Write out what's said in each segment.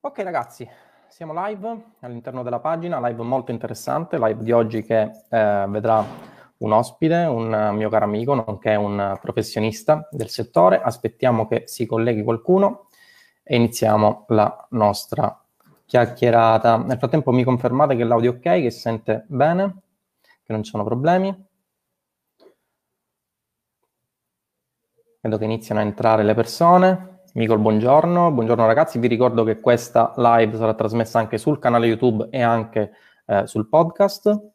Ok ragazzi, siamo live all'interno della pagina, live molto interessante, live di oggi che eh, vedrà un ospite, un mio caro amico, nonché un professionista del settore. Aspettiamo che si colleghi qualcuno e iniziamo la nostra chiacchierata. Nel frattempo mi confermate che l'audio è ok, che si sente bene, che non ci sono problemi. Vedo che iniziano a entrare le persone. Micol, buongiorno. Buongiorno ragazzi, vi ricordo che questa live sarà trasmessa anche sul canale YouTube e anche eh, sul podcast.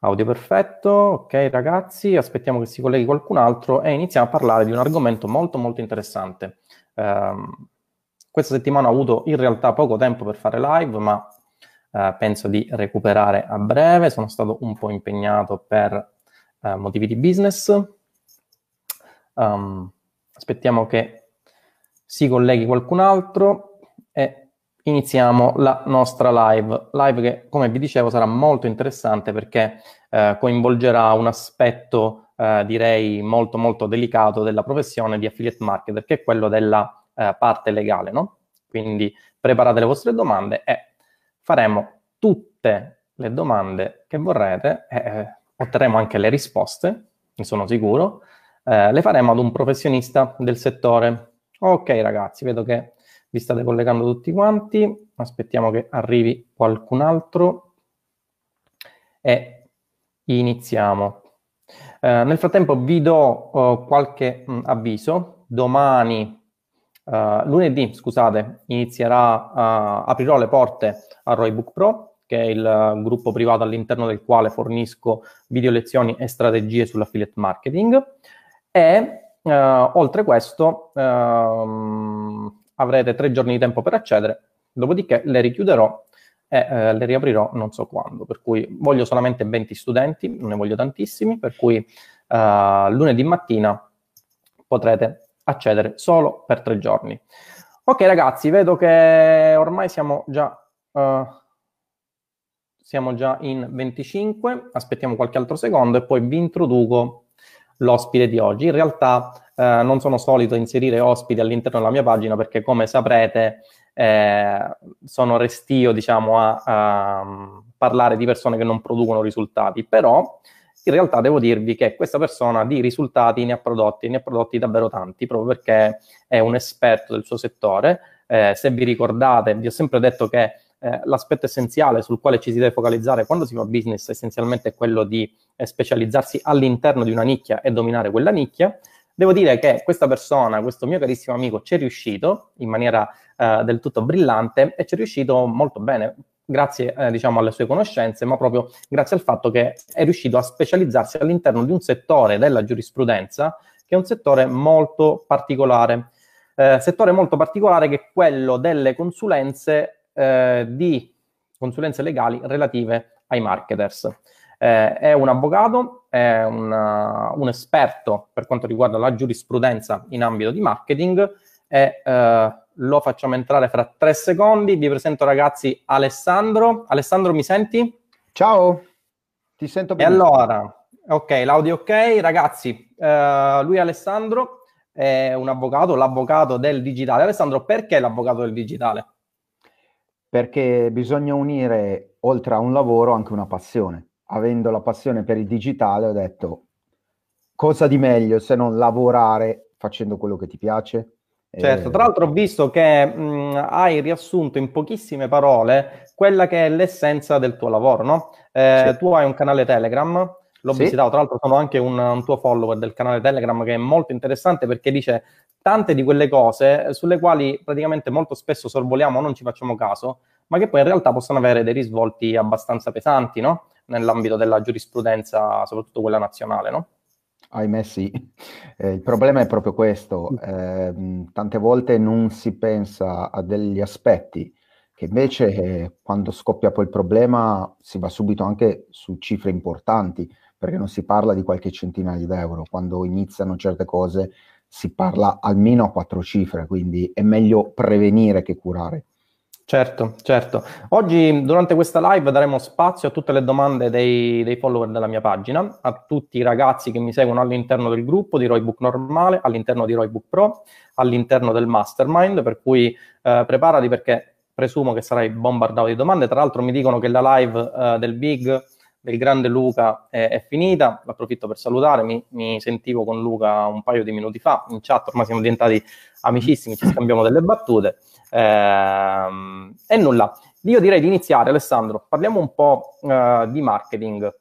Audio perfetto, ok ragazzi, aspettiamo che si colleghi qualcun altro e iniziamo a parlare di un argomento molto molto interessante. Um, questa settimana ho avuto in realtà poco tempo per fare live, ma uh, penso di recuperare a breve. Sono stato un po' impegnato per uh, motivi di business. Um, aspettiamo che si colleghi qualcun altro e iniziamo la nostra live. Live che, come vi dicevo, sarà molto interessante perché eh, coinvolgerà un aspetto, eh, direi, molto molto delicato della professione di affiliate marketer, che è quello della eh, parte legale, no? Quindi preparate le vostre domande e faremo tutte le domande che vorrete e eh, otterremo anche le risposte, ne sono sicuro eh, le faremo ad un professionista del settore. Ok ragazzi, vedo che vi state collegando tutti quanti, aspettiamo che arrivi qualcun altro e iniziamo. Eh, nel frattempo vi do oh, qualche mh, mm, avviso. Domani, uh, lunedì, scusate, inizierà, uh, aprirò le porte a Roybook Pro, che è il gruppo privato all'interno del quale fornisco video lezioni e strategie sull'affiliate marketing e eh, oltre questo ehm, avrete tre giorni di tempo per accedere, dopodiché le richiuderò e eh, le riaprirò non so quando, per cui voglio solamente 20 studenti, non ne voglio tantissimi, per cui eh, lunedì mattina potrete accedere solo per tre giorni. Ok ragazzi, vedo che ormai siamo già, uh, siamo già in 25, aspettiamo qualche altro secondo e poi vi introduco l'ospite di oggi. In realtà eh, non sono solito inserire ospiti all'interno della mia pagina perché, come saprete, eh, sono restio, diciamo, a, a, parlare di persone che non producono risultati. Però, in realtà, devo dirvi che questa persona di risultati ne ha prodotti, ne ha prodotti davvero tanti, proprio perché è un esperto del suo settore. Eh, se vi ricordate, vi ho sempre detto che eh, l'aspetto essenziale sul quale ci si deve focalizzare quando si fa business essenzialmente è quello di eh, specializzarsi all'interno di una nicchia e dominare quella nicchia. Devo dire che questa persona, questo mio carissimo amico, ci è riuscito in maniera eh, del tutto brillante e ci è riuscito molto bene, grazie eh, diciamo alle sue conoscenze, ma proprio grazie al fatto che è riuscito a specializzarsi all'interno di un settore della giurisprudenza che è un settore molto particolare. Eh, settore molto particolare che è quello delle consulenze eh, di consulenze legali relative ai marketers. Eh, è un avvocato, è una, un esperto per quanto riguarda la giurisprudenza in ambito di marketing e eh, lo facciamo entrare fra tre secondi. Vi presento ragazzi Alessandro. Alessandro, mi senti? Ciao, ti sento bene. E allora, ok, l'audio ok. Ragazzi, eh, lui Alessandro è un avvocato, l'avvocato del digitale. Alessandro, perché l'avvocato del digitale? Perché bisogna unire oltre a un lavoro anche una passione. Avendo la passione per il digitale ho detto cosa di meglio se non lavorare facendo quello che ti piace. Certo, tra l'altro ho visto che mh, hai riassunto in pochissime parole quella che è l'essenza del tuo lavoro, no? Eh, sì. Tu hai un canale Telegram, l'ho sì. visitato, tra l'altro sono anche un, un, tuo follower del canale Telegram che è molto interessante perché dice tante di quelle cose sulle quali praticamente molto spesso sorvoliamo o non ci facciamo caso, ma che poi in realtà possono avere dei risvolti abbastanza pesanti, no? Nell'ambito della giurisprudenza, soprattutto quella nazionale, no? Ahimè sì, eh, il problema è proprio questo, eh, tante volte non si pensa a degli aspetti che invece eh, quando scoppia poi il problema si va subito anche su cifre importanti, perché non si parla di qualche centinaio d'euro, quando iniziano certe cose si parla almeno a quattro cifre, quindi è meglio prevenire che curare. Certo, certo. Oggi durante questa live daremo spazio a tutte le domande dei, dei, follower della mia pagina, a tutti i ragazzi che mi seguono all'interno del gruppo di Roybook normale, all'interno di Roybook Pro, all'interno del mastermind, per cui eh, preparati perché presumo che sarai bombardato di domande. Tra l'altro mi dicono che la live eh, del Big del grande Luca è, è finita, approfitto per salutare, mi, mi, sentivo con Luca un paio di minuti fa, in chat ormai siamo diventati amicissimi, ci scambiamo delle battute ehm, e nulla. Io direi di iniziare, Alessandro, parliamo un po' uh, di marketing.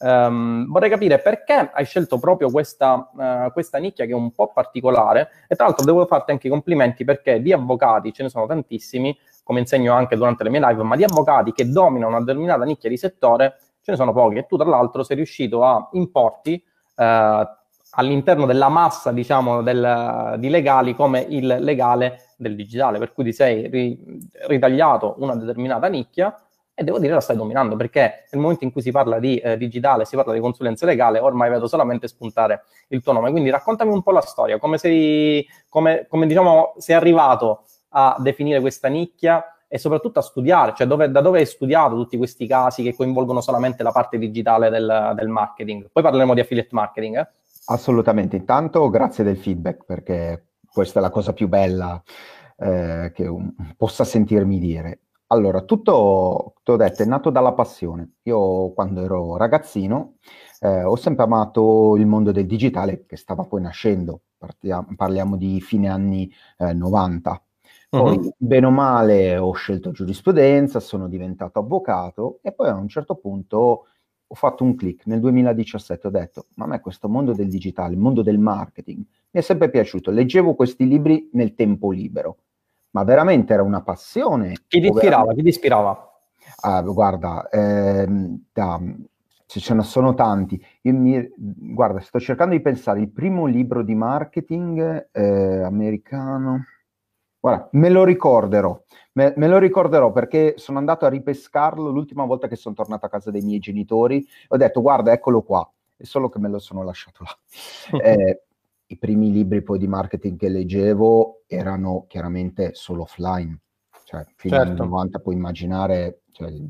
Um, vorrei capire perché hai scelto proprio questa, uh, questa, nicchia che è un po' particolare e tra l'altro devo farti anche i complimenti perché di avvocati ce ne sono tantissimi, come insegno anche durante le mie live, ma di avvocati che dominano una determinata nicchia di settore ce ne sono pochi. E tu tra l'altro sei riuscito a importi eh, all'interno della massa diciamo del, di legali come il legale del digitale, per cui ti sei ri, ritagliato una determinata nicchia e devo dire la stai dominando perché nel momento in cui si parla di eh, digitale, si parla di consulenza legale, ormai vedo solamente spuntare il tuo nome. Quindi raccontami un po' la storia, come sei, come, come diciamo, sei arrivato a definire questa nicchia e soprattutto a studiare, cioè dove, da dove hai studiato tutti questi casi che coinvolgono solamente la parte digitale del, del marketing. Poi parleremo di affiliate marketing. Eh? Assolutamente, intanto grazie del feedback perché questa è la cosa più bella eh, che un, possa sentirmi dire. Allora, tutto, ti ho detto, è nato dalla passione. Io quando ero ragazzino eh, ho sempre amato il mondo del digitale che stava poi nascendo, Partiamo, parliamo di fine anni eh, 90. Poi, uh-huh. bene o male, ho scelto giurisprudenza, sono diventato avvocato e poi a un certo punto ho fatto un click. Nel 2017 ho detto, ma a me questo mondo del digitale, il mondo del marketing, mi è sempre piaciuto. Leggevo questi libri nel tempo libero, ma veramente era una passione. Chi ti ispirava? Chi ti ispirava? Ah, guarda, ehm, da, ce ne sono tanti. Io mi, guarda, sto cercando di pensare, il primo libro di marketing eh, americano Guarda, me lo ricorderò, me, me, lo ricorderò perché sono andato a ripescarlo l'ultima volta che sono tornato a casa dei miei genitori. Ho detto, guarda, eccolo qua. È solo che me lo sono lasciato là. eh, I primi libri poi di marketing che leggevo erano chiaramente solo offline. Cioè, fino certo. anni 90 puoi immaginare cioè, il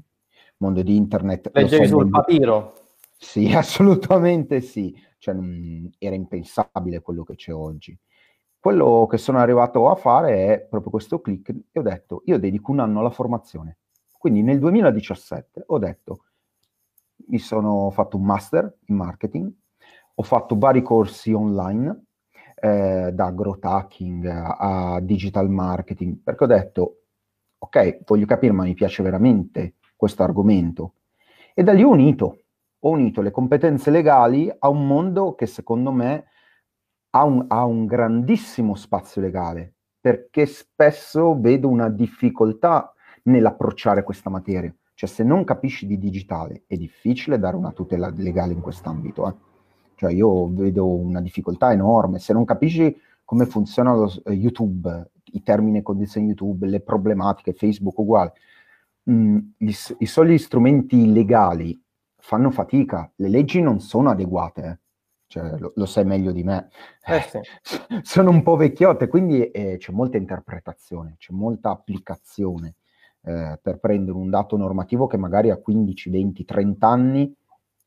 mondo di internet. Leggevi so, sul mondo... papiro? Sì, assolutamente sì. Cioè, mh, era impensabile quello che c'è oggi. Quello che sono arrivato a fare è proprio questo click e ho detto io dedico un anno alla formazione. Quindi nel 2017 ho detto mi sono fatto un master in marketing, ho fatto vari corsi online eh, da growth hacking a, digital marketing perché ho detto ok, voglio capire ma mi piace veramente questo argomento e da lì ho unito, ho unito le competenze legali a un mondo che secondo me ha un, ha un grandissimo spazio legale, perché spesso vedo una difficoltà nell'approcciare questa materia. Cioè, se non capisci di digitale, è difficile dare una tutela legale in quest'ambito. Eh? Cioè, io vedo una difficoltà enorme. Se non capisci come funziona lo, eh, YouTube, i termini e condizioni YouTube, le problematiche, Facebook uguale, mm, gli, i soli strumenti legali fanno fatica, le leggi non sono adeguate. Eh cioè, lo, lo, sai meglio di me. Eh sì. Sono un po' vecchiotte, quindi eh, c'è molta interpretazione, c'è molta applicazione eh, per prendere un dato normativo che magari ha 15, 20, 30 anni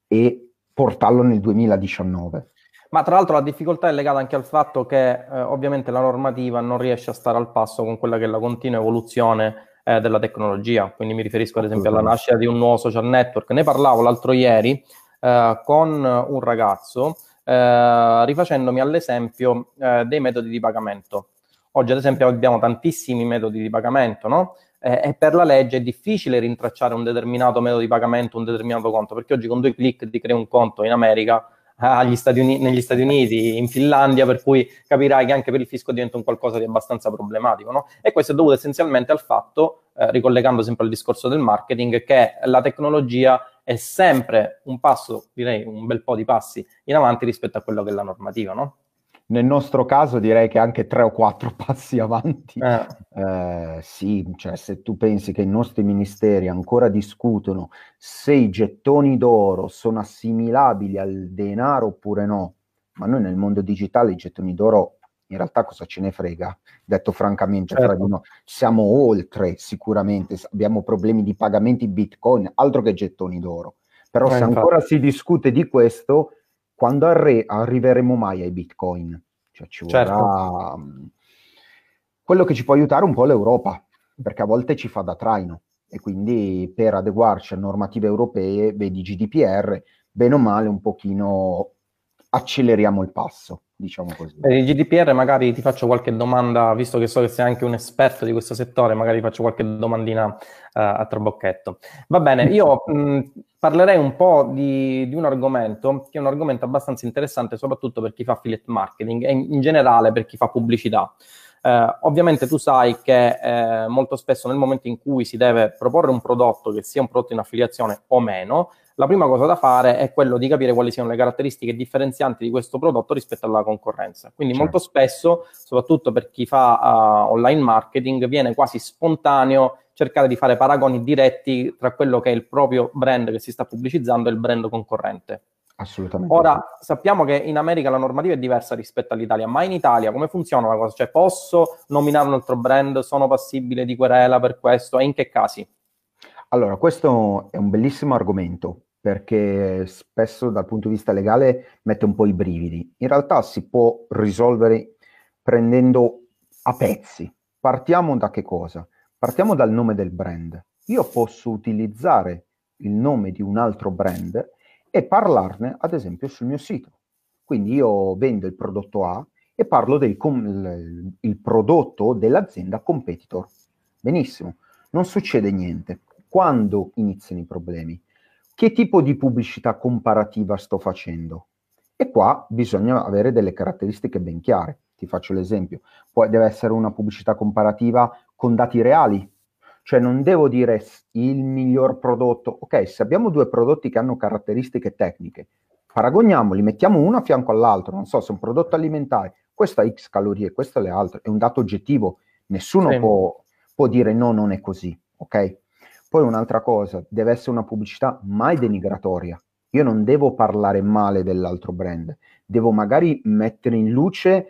e portarlo nel 2019. Ma tra l'altro la difficoltà è legata anche al fatto che eh, ovviamente la normativa non riesce a stare al passo con quella che è la continua evoluzione eh, della tecnologia. Quindi mi riferisco ad esempio alla nascita di un nuovo social network. Ne parlavo l'altro ieri eh, con un ragazzo eh, rifacendomi all'esempio eh, dei metodi di pagamento. Oggi, ad esempio, abbiamo tantissimi metodi di pagamento, no? Eh, e per la legge è difficile rintracciare un determinato metodo di pagamento, un determinato conto, perché oggi con due clic ti crei un conto in America, Stati Uni- negli Stati Uniti, in Finlandia, per cui capirai che anche per il fisco diventa un qualcosa di abbastanza problematico. No? E questo è dovuto essenzialmente al fatto, eh, ricollegando sempre al discorso del marketing, che la tecnologia è sempre un passo, direi un bel po' di passi in avanti rispetto a quello che è la normativa, no? Nel nostro caso direi che anche tre o quattro passi avanti. Eh. Eh, sì, cioè se tu pensi che i nostri ministeri ancora discutono se i gettoni d'oro sono assimilabili al denaro oppure no, ma noi nel mondo digitale i gettoni d'oro in realtà cosa ce ne frega? Detto francamente, certo. fra di noi, siamo oltre sicuramente, abbiamo problemi di pagamenti bitcoin, altro che gettoni d'oro. Però eh, se ancora si discute di questo, quando arre- arriveremo mai ai bitcoin? Cioè ci vorrà... Certo. Mm, quello che ci può aiutare un po' l'Europa, perché a volte ci fa da traino e quindi per adeguarci a normative europee, vedi GDPR, bene o male un pochino acceleriamo il passo diciamo così. Per il GDPR magari ti faccio qualche domanda, visto che so che sei anche un esperto di questo settore, magari faccio qualche domandina uh, a trabocchetto. Va bene, io mh, parlerei un po' di, di, un argomento che è un argomento abbastanza interessante, soprattutto per chi fa affiliate marketing e in, in generale per chi fa pubblicità. Eh, ovviamente tu sai che eh, molto spesso nel momento in cui si deve proporre un prodotto che sia un prodotto in affiliazione o meno, la prima cosa da fare è quello di capire quali siano le caratteristiche differenzianti di questo prodotto rispetto alla concorrenza. Quindi certo. molto spesso, soprattutto per chi fa uh, online marketing, viene quasi spontaneo cercare di fare paragoni diretti tra quello che è il proprio brand che si sta pubblicizzando e il brand concorrente. Assolutamente. Ora sappiamo che in America la normativa è diversa rispetto all'Italia, ma in Italia come funziona la cosa? Cioè posso nominare un altro brand? Sono passibile di querela per questo? E in che casi? Allora, questo è un bellissimo argomento perché spesso dal punto di vista legale mette un po' i brividi. In realtà si può risolvere prendendo a pezzi. Partiamo da che cosa? Partiamo dal nome del brand. Io posso utilizzare il nome di un altro brand e parlarne, ad esempio, sul mio sito. Quindi io vendo il prodotto A e parlo del com- prodotto dell'azienda competitor. Benissimo, non succede niente quando iniziano i problemi? Che tipo di pubblicità comparativa sto facendo? E qua bisogna avere delle caratteristiche ben chiare. Ti faccio l'esempio. Poi deve essere una pubblicità comparativa con dati reali. Cioè non devo dire il miglior prodotto. Ok, se abbiamo due prodotti che hanno caratteristiche tecniche, paragoniamoli, mettiamo uno a fianco all'altro. Non so, se un prodotto alimentare, questo ha X calorie, questo le altre. È un dato oggettivo. Nessuno sì. può, può dire no, non è così. Ok? Poi un'altra cosa, deve essere una pubblicità mai denigratoria. Io non devo parlare male dell'altro brand, devo magari mettere in luce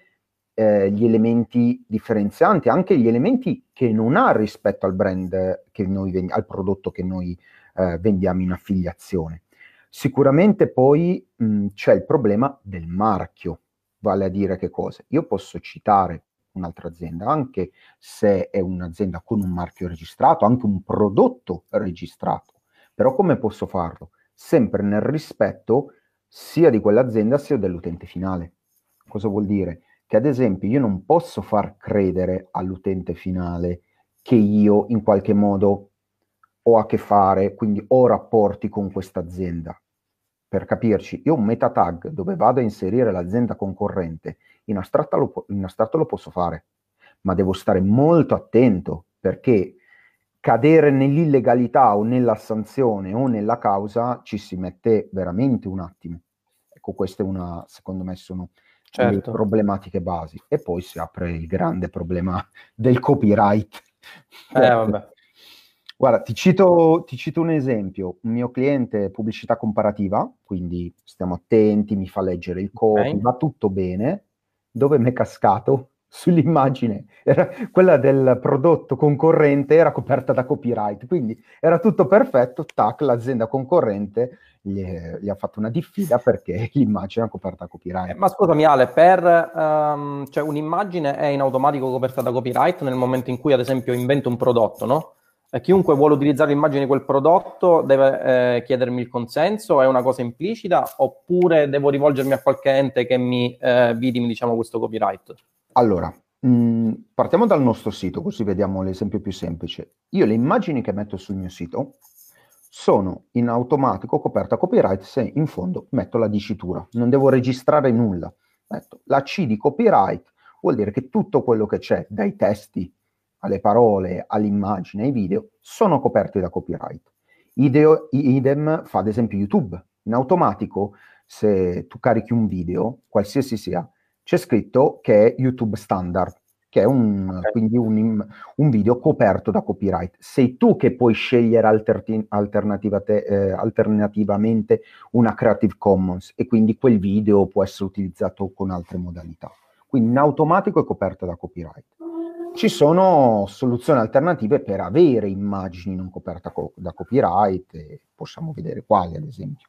eh, gli elementi differenzianti, anche gli elementi che non ha rispetto al brand che noi vend- al prodotto che noi eh, vendiamo in affiliazione. Sicuramente poi mh, c'è il problema del marchio, vale a dire che cosa? Io posso citare un'altra azienda, anche se è un'azienda con un marchio registrato, anche un prodotto registrato. Però come posso farlo? Sempre nel rispetto sia di quell'azienda sia dell'utente finale. Cosa vuol dire? Che ad esempio io non posso far credere all'utente finale che io in qualche modo ho a che fare, quindi ho rapporti con questa azienda. Per capirci, io un meta tag dove vado a inserire l'azienda concorrente in astratto, lo, in astratto lo posso fare, ma devo stare molto attento perché cadere nell'illegalità o nella sanzione o nella causa ci si mette veramente un attimo. Ecco, questa è una, secondo me, sono certo. le problematiche basi. E poi si apre il grande problema del copyright. Eh, vabbè. Guarda, ti cito, ti cito, un esempio. Un mio cliente pubblicità comparativa, quindi stiamo attenti, mi fa leggere il copy, okay. va tutto bene dove mi è cascato sull'immagine, era quella del prodotto concorrente era coperta da copyright, quindi era tutto perfetto, tac, l'azienda concorrente gli, gli ha fatto una diffida perché l'immagine era coperta da copyright. Eh, ma scusami Ale, per, um, cioè un'immagine è in automatico coperta da copyright nel momento in cui ad esempio invento un prodotto, no? Eh, chiunque vuole utilizzare l'immagine di quel prodotto deve eh, chiedermi il consenso, è una cosa implicita, oppure devo rivolgermi a qualche ente che mi eh, vidimi diciamo, questo copyright? Allora, mh, mm, partiamo dal nostro sito, così vediamo l'esempio più semplice. Io le immagini che metto sul mio sito sono in automatico coperte a copyright se in fondo metto la dicitura, non devo registrare nulla. Metto la C di copyright vuol dire che tutto quello che c'è, dai testi alle parole, all'immagine, ai video, sono coperti da copyright. Ideo, idem fa ad esempio YouTube. In automatico, se tu carichi un video, qualsiasi sia, c'è scritto che è YouTube standard, che è un, okay. quindi un, un, video coperto da copyright. Sei tu che puoi scegliere alterti, eh, alternativamente una Creative Commons e quindi quel video può essere utilizzato con altre modalità. quindi in automatico è coperta da copyright. Ci sono soluzioni alternative per avere immagini non coperte co- da copyright, possiamo vedere quali ad esempio.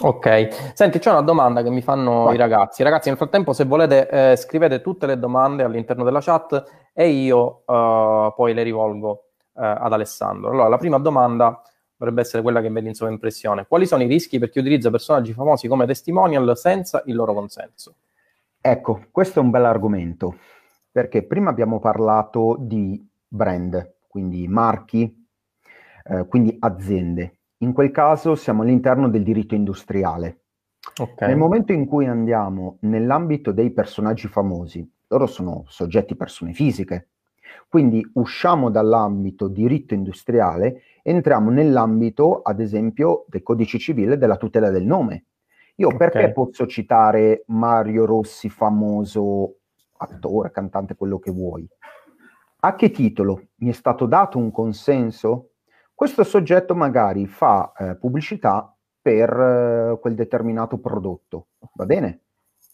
Ok, senti, c'è una domanda che mi fanno Vai. i ragazzi. Ragazzi, nel frattempo, se volete, eh, scrivete tutte le domande all'interno della chat e io uh, poi le rivolgo uh, ad Alessandro. Allora, la prima domanda dovrebbe essere quella che vede in sovraimpressione. Quali sono i rischi per chi utilizza personaggi famosi come testimonial senza il loro consenso? Ecco, questo è un bel argomento, perché prima abbiamo parlato di brand, quindi marchi, eh, quindi aziende in quel caso siamo all'interno del diritto industriale. Okay. Nel momento in cui andiamo nell'ambito dei personaggi famosi, loro sono soggetti persone fisiche, quindi usciamo dall'ambito diritto industriale entriamo nell'ambito, ad esempio, del codice civile della tutela del nome. Io okay. perché posso citare Mario Rossi, famoso attore, cantante, quello che vuoi? A che titolo? Mi è stato dato un consenso? Questo soggetto magari fa eh, pubblicità per eh, quel determinato prodotto, va bene?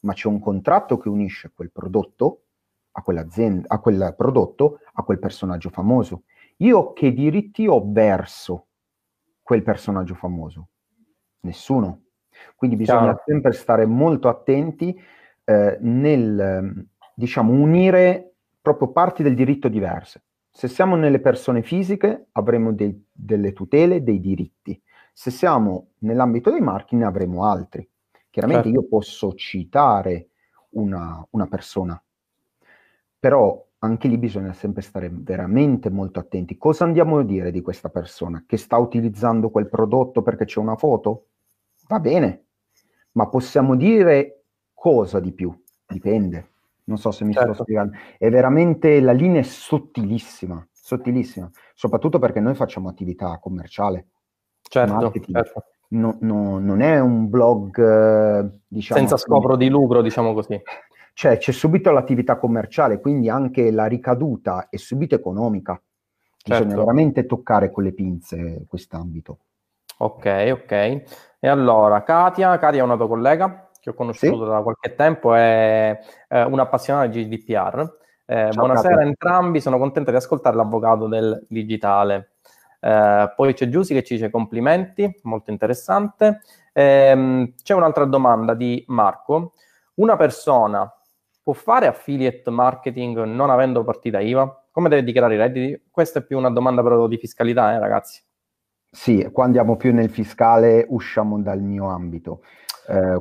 Ma c'è un contratto che unisce quel prodotto a quell'azienda, a quel prodotto, a quel personaggio famoso. Io che diritti ho verso quel personaggio famoso? Nessuno. Quindi bisogna Chiaro. sempre stare molto attenti eh, nel, diciamo, unire proprio parti del diritto diverse. Se siamo nelle persone fisiche avremo dei, delle tutele, dei diritti. Se siamo nell'ambito dei marchi ne avremo altri. Chiaramente certo. io posso citare una, una persona, però anche lì bisogna sempre stare veramente molto attenti. Cosa andiamo a dire di questa persona? Che sta utilizzando quel prodotto perché c'è una foto? Va bene, ma possiamo dire cosa di più? Dipende. Non so se mi certo. sto spiegando. È veramente, la linea è sottilissima, sottilissima, soprattutto perché noi facciamo attività commerciale. Certo, certo. No, no, non è un blog, eh, diciamo... Senza scopro di lucro, diciamo così. Cioè, c'è subito l'attività commerciale, quindi anche la ricaduta è subito economica. Bisogna certo. veramente toccare con le pinze quest'ambito. Ok, ok. E allora, Katia, Katia è una tua collega? Che ho conosciuto sì. da qualche tempo, è eh, un appassionato di GDPR. Eh, buonasera a entrambi, sono contento di ascoltare l'avvocato del digitale. Eh, poi c'è Giussi che ci dice complimenti, molto interessante. Ehm, c'è un'altra domanda di Marco. Una persona può fare affiliate marketing non avendo partita IVA? Come deve dichiarare i redditi? Questa è più una domanda però di fiscalità, eh, ragazzi. Sì, qua andiamo più nel fiscale, usciamo dal mio ambito. Eh,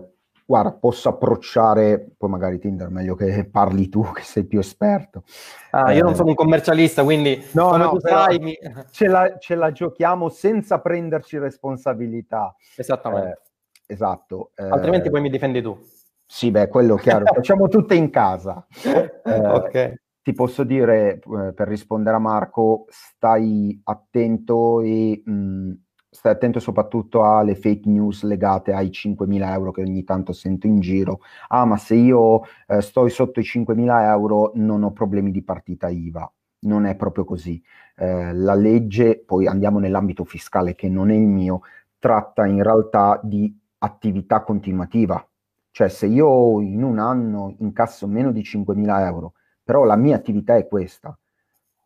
guarda, posso approcciare, poi magari Tinder meglio che parli tu, che sei più esperto. Ah, io non eh, sono un commercialista, quindi no, no, sai, mi... ce, la, ce, la, giochiamo senza prenderci responsabilità. Esattamente. Eh, esatto. Eh, Altrimenti poi mi difendi tu. Sì, beh, quello chiaro, facciamo tutte in casa. Eh, ok. Ti posso dire, eh, per rispondere a Marco, stai attento e... Mh, stai attento soprattutto alle fake news legate ai 5.000 euro che ogni tanto sento in giro. Ah, ma se io eh, sto sotto i 5.000 euro non ho problemi di partita IVA. Non è proprio così. Eh, la legge, poi andiamo nell'ambito fiscale che non è il mio, tratta in realtà di attività continuativa. Cioè se io in un anno incasso meno di 5.000 euro, però la mia attività è questa,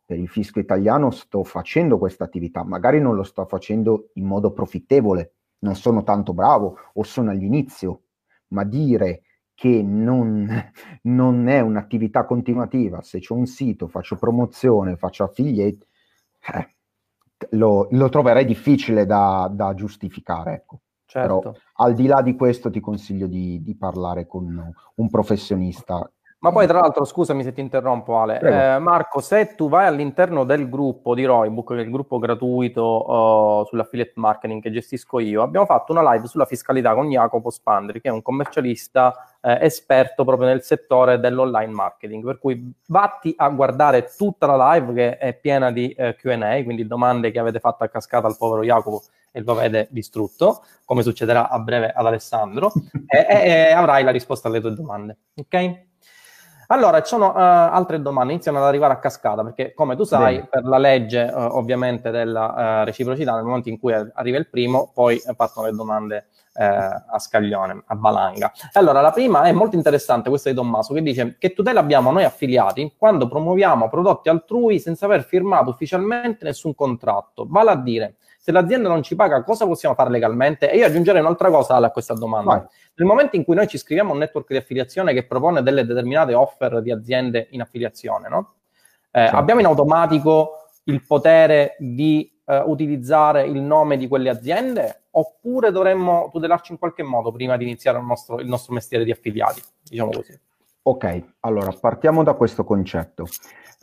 per il fisco italiano sto facendo questa attività, magari non lo sto facendo in modo profittevole, non sono tanto bravo o sono all'inizio, ma dire che non, non è un'attività continuativa, se c'è un sito, faccio promozione, faccio affiliate, eh, lo, lo, troverei difficile da, da giustificare. Ecco. Certo. Però al di là di questo ti consiglio di, di parlare con un professionista ma poi tra l'altro, scusami se ti interrompo Ale, eh, Marco, se tu vai all'interno del gruppo di Roybook, che è il gruppo gratuito uh, sull'affiliate marketing che gestisco io, abbiamo fatto una live sulla fiscalità con Jacopo Spandri, che è un commercialista eh, esperto proprio nel settore dell'online marketing, per cui vatti a guardare tutta la live che è piena di eh, Q&A, quindi domande che avete fatto a cascata al povero Jacopo e lo vede distrutto, come succederà a breve ad Alessandro, e, e, e avrai la risposta alle tue domande, ok? Allora, ci sono uh, altre domande, iniziano ad arrivare a cascata, perché come tu sai, Bene. per la legge uh, ovviamente della uh, reciprocità, nel momento in cui arriva il primo, poi partono le domande a scaglione, a valanga. Allora, la prima è molto interessante, questa di Tommaso, che dice che tutela abbiamo noi affiliati quando promuoviamo prodotti altrui senza aver firmato ufficialmente nessun contratto. Vale a dire, se l'azienda non ci paga, cosa possiamo fare legalmente? E io aggiungerei un'altra cosa a questa domanda. Vai. Nel momento in cui noi ci iscriviamo a un network di affiliazione che propone delle determinate offer di aziende in affiliazione, no? eh, certo. abbiamo in automatico il potere di eh, utilizzare il nome di quelle aziende oppure dovremmo tutelarci in qualche modo prima di iniziare il nostro, il nostro mestiere di affiliati, diciamo così. Ok, allora partiamo da questo concetto.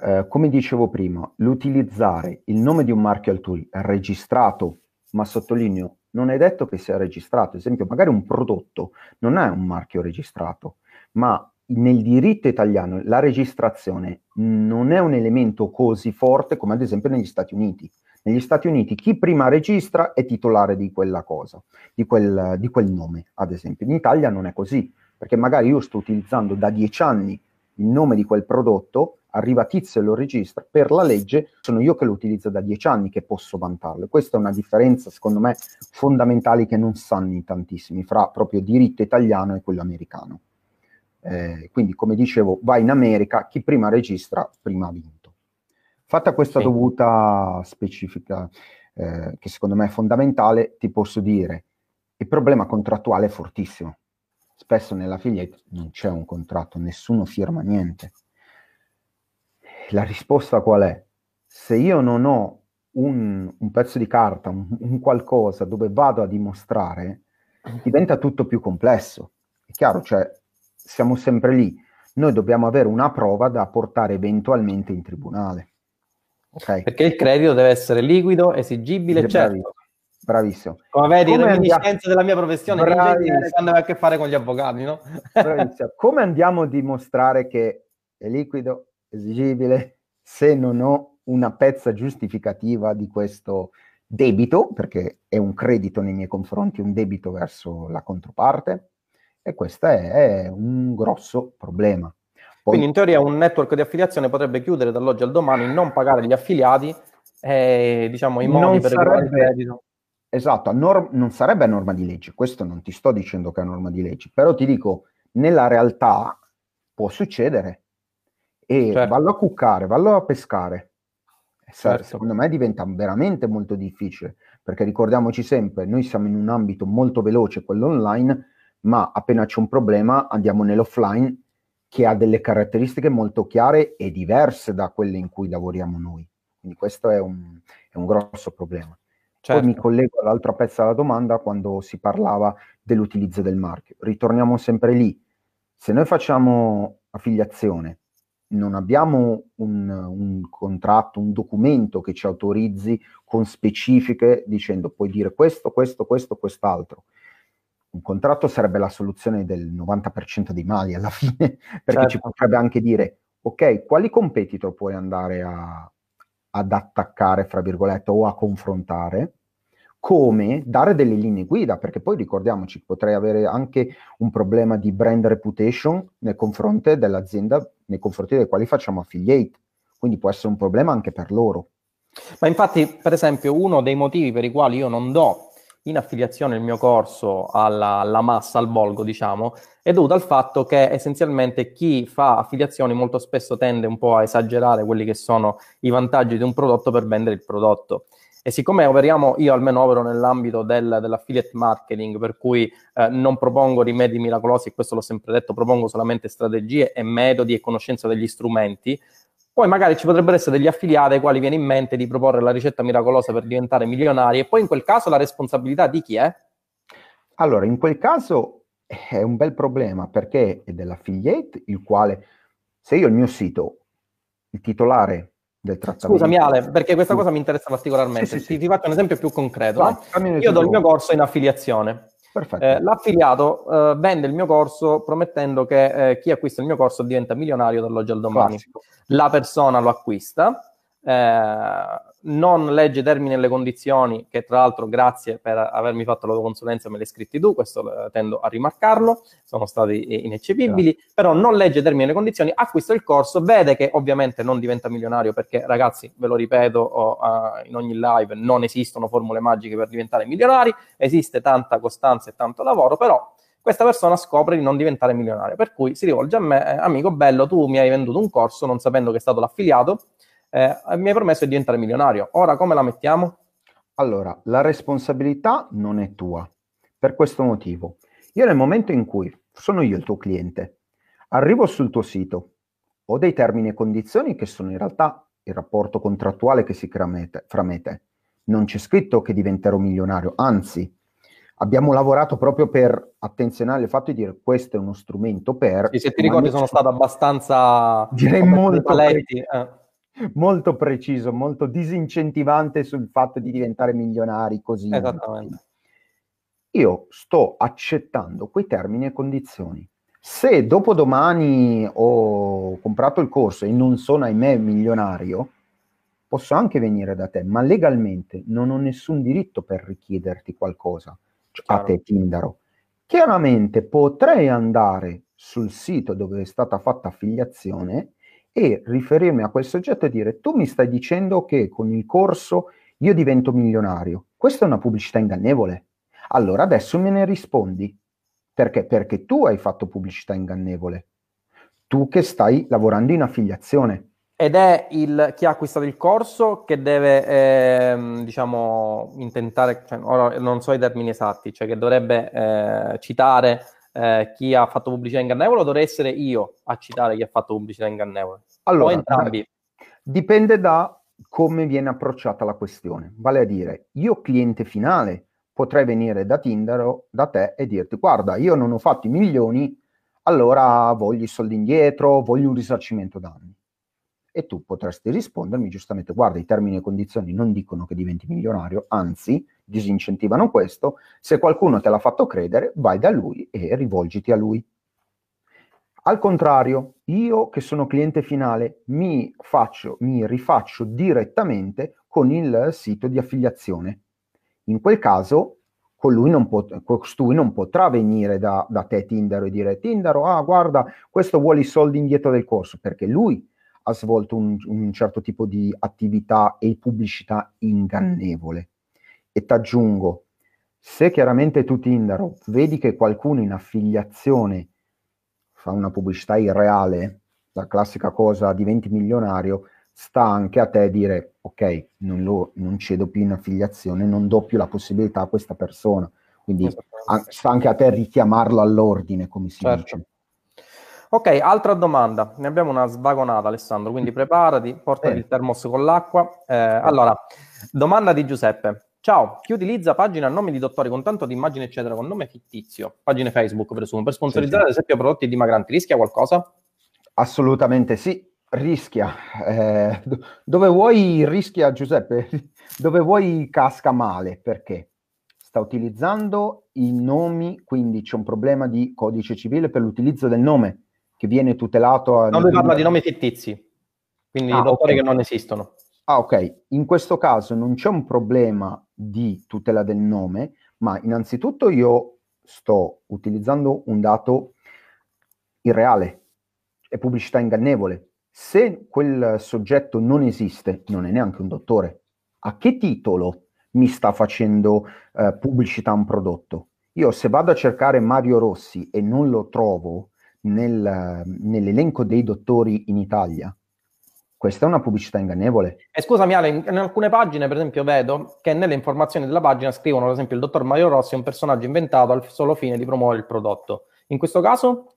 Eh, come dicevo prima, l'utilizzare il nome di un marchio altrui registrato, ma sottolineo, non è detto che sia registrato. Ad esempio, magari un prodotto non è un marchio registrato, ma nel diritto italiano la registrazione non è un elemento così forte come ad esempio negli Stati Uniti. Negli Stati Uniti chi prima registra è titolare di quella cosa, di quel, di quel nome, ad esempio. In Italia non è così, perché magari io sto utilizzando da dieci anni il nome di quel prodotto, arriva Tizio e lo registra, per la legge sono io che lo utilizzo da dieci anni che posso vantarlo. Questa è una differenza, secondo me, fondamentale che non sanno in tantissimi fra proprio diritto italiano e quello americano. Eh, quindi, come dicevo, vai in America, chi prima registra, prima ha vinto. Fatta questa sì. dovuta specifica, eh, che secondo me è fondamentale, ti posso dire, il problema contrattuale è fortissimo. Spesso nella filietta non c'è un contratto, nessuno firma niente la risposta qual è? Se io non ho un, un pezzo di carta, un, un, qualcosa dove vado a dimostrare, diventa tutto più complesso. È chiaro, cioè siamo sempre lì. Noi dobbiamo avere una prova da portare eventualmente in tribunale. Okay? Perché il credito deve essere liquido, esigibile, certo. Bravissimo. Come vedi, Come andiamo... della mia professione quando hai a che fare con gli avvocati, no? Come andiamo a dimostrare che è liquido, esigibile se non ho una pezza giustificativa di questo debito, perché è un credito nei miei confronti, un debito verso la controparte, e questo è un grosso problema. Poi, Quindi in teoria un network di affiliazione potrebbe chiudere dall'oggi al domani, non pagare gli affiliati e diciamo i modi per sarebbe, il credito. Esatto, norm, non sarebbe a norma di legge, questo non ti sto dicendo che è a norma di legge, però ti dico, nella realtà può succedere e certo. vallo a cuccare, vallo a pescare. Certo. Secondo me diventa veramente molto difficile, perché ricordiamoci sempre, noi siamo in un ambito molto veloce, quello online, ma appena c'è un problema andiamo nell'offline che ha delle caratteristiche molto chiare e diverse da quelle in cui lavoriamo noi. Quindi questo è un, è un grosso problema. Certo. Poi mi certo. collego all'altra pezza della domanda quando si parlava dell'utilizzo del marchio. Ritorniamo sempre lì. Se noi facciamo affiliazione non abbiamo un, un, contratto, un documento che ci autorizzi con specifiche dicendo puoi dire questo, questo, questo, quest'altro. Un contratto sarebbe la soluzione del 90% dei mali alla fine, perché certo. ci potrebbe anche dire, ok, quali competitor puoi andare a, ad attaccare, fra virgolette, o a confrontare? Come dare delle linee guida, perché poi ricordiamoci, potrei avere anche un problema di brand reputation nei confronti dell'azienda nei confronti dei quali facciamo affiliate, quindi può essere un problema anche per loro. Ma infatti, per esempio, uno dei motivi per i quali io non do in affiliazione il mio corso alla, alla, massa, al volgo, diciamo, è dovuto al fatto che essenzialmente chi fa affiliazioni molto spesso tende un po' a esagerare quelli che sono i vantaggi di un prodotto per vendere il prodotto. E siccome operiamo, io almeno opero nell'ambito del, dell'affiliate marketing, per cui eh, non propongo rimedi miracolosi, questo l'ho sempre detto, propongo solamente strategie e metodi e conoscenza degli strumenti, poi magari ci potrebbero essere degli affiliati ai quali viene in mente di proporre la ricetta miracolosa per diventare milionari e poi in quel caso la responsabilità di chi è? Allora, in quel caso è un bel problema perché è dell'affiliate il quale, se io il mio sito, il titolare del trattamento. Scusami Ale, perché questa cosa mi interessa particolarmente. Sì, sì, sì. Ti, ti, faccio un esempio più concreto. Vai, no? Io do il mio corso in affiliazione. Eh, l'affiliato eh, vende il mio corso promettendo che eh, chi acquista il mio corso diventa milionario dall'oggi al domani. Classico. La persona lo acquista, eh, non legge termini e le condizioni, che tra l'altro grazie per avermi fatto la tua consulenza me le hai scritti tu, questo eh, tendo a rimarcarlo, sono stati ineccepibili, yeah. però non legge termini e le condizioni, acquista il corso, vede che ovviamente non diventa milionario perché ragazzi, ve lo ripeto oh, uh, in ogni live, non esistono formule magiche per diventare milionari, esiste tanta costanza e tanto lavoro, però questa persona scopre di non diventare milionario, per cui si rivolge a me, eh, amico bello, tu mi hai venduto un corso non sapendo che è stato l'affiliato, eh, mi hai promesso di diventare milionario. Ora come la mettiamo? Allora, la responsabilità non è tua, per questo motivo. Io nel momento in cui sono io il tuo cliente, arrivo sul tuo sito, ho dei termini e condizioni che sono in realtà il rapporto contrattuale che si crea fra me e te. Non c'è scritto che diventerò milionario, anzi, abbiamo lavorato proprio per attenzionare il fatto di dire questo è uno strumento per... Sì, se ti ricordi sono stato abbastanza... Direi molto... Paletti, eh molto preciso, molto disincentivante sul fatto di diventare milionari così. Esattamente. Io sto accettando quei termini e condizioni. Se dopo domani ho comprato il corso e non sono, ahimè, milionario, posso anche venire da te, ma legalmente non ho nessun diritto per richiederti qualcosa cioè a te, Tindaro. Chiaramente potrei andare sul sito dove è stata fatta affiliazione e riferirmi a quel soggetto e dire tu mi stai dicendo che con il corso io divento milionario. Questa è una pubblicità ingannevole. Allora adesso me ne rispondi. Perché? Perché tu hai fatto pubblicità ingannevole. Tu che stai lavorando in affiliazione. Ed è il, chi ha acquistato il corso che deve, eh, diciamo, intentare, cioè, non so i termini esatti, cioè che dovrebbe eh, citare eh, chi ha fatto pubblicità ingannevole o dovrei essere io a citare chi ha fatto pubblicità ingannevole? Allora, o entrambi? Dipende da come viene approcciata la questione. Vale a dire, io cliente finale potrei venire da Tinder o da te e dirti guarda, io non ho fatto i milioni, allora voglio i soldi indietro, voglio un risarcimento danni e tu potresti rispondermi giustamente, guarda, i termini e condizioni non dicono che diventi milionario, anzi disincentivano questo, se qualcuno te l'ha fatto credere, vai da lui e rivolgiti a lui. Al contrario, io che sono cliente finale mi, faccio, mi rifaccio direttamente con il sito di affiliazione. In quel caso, colui non pot- costui non potrà venire da, da te Tindaro e dire Tindaro, ah guarda, questo vuole i soldi indietro del corso, perché lui ha svolto un, un certo tipo di attività e pubblicità ingannevole. E ti aggiungo, se chiaramente tu Tindaro vedi che qualcuno in affiliazione fa una pubblicità irreale, la classica cosa diventi milionario, sta anche a te dire ok, non, lo, non cedo più in affiliazione, non do più la possibilità a questa persona. Quindi a, sta anche a te richiamarlo all'ordine, come si certo. dice. Ok, altra domanda. Ne abbiamo una svagonata, Alessandro, quindi preparati, portati eh. il termos con l'acqua. Eh, allora, domanda di Giuseppe. Ciao, chi utilizza pagina a nome di dottori con tanto di immagini, eccetera, con nome fittizio, pagine Facebook, presumo, per sponsorizzare, sì, sì. ad esempio, prodotti dimagranti, rischia qualcosa? Assolutamente sì, rischia. Eh, dove vuoi rischia, Giuseppe? dove vuoi casca male, perché? Sta utilizzando i nomi, quindi c'è un problema di codice civile per l'utilizzo del nome che viene tutelato... A... No, lui parla di nomi fittizi, quindi ah, dottori okay. che non esistono. Ah, ok. In questo caso non c'è un problema di tutela del nome, ma innanzitutto io sto utilizzando un dato irreale, è pubblicità ingannevole. Se quel soggetto non esiste, non è neanche un dottore. A che titolo mi sta facendo eh, pubblicità un prodotto? Io se vado a cercare Mario Rossi e non lo trovo, nel, nell'elenco dei dottori in Italia. Questa è una pubblicità ingannevole. E scusami Ale, in, in, alcune pagine per esempio vedo che nelle informazioni della pagina scrivono ad esempio il dottor Mario Rossi è un personaggio inventato al solo fine di promuovere il prodotto. In questo caso?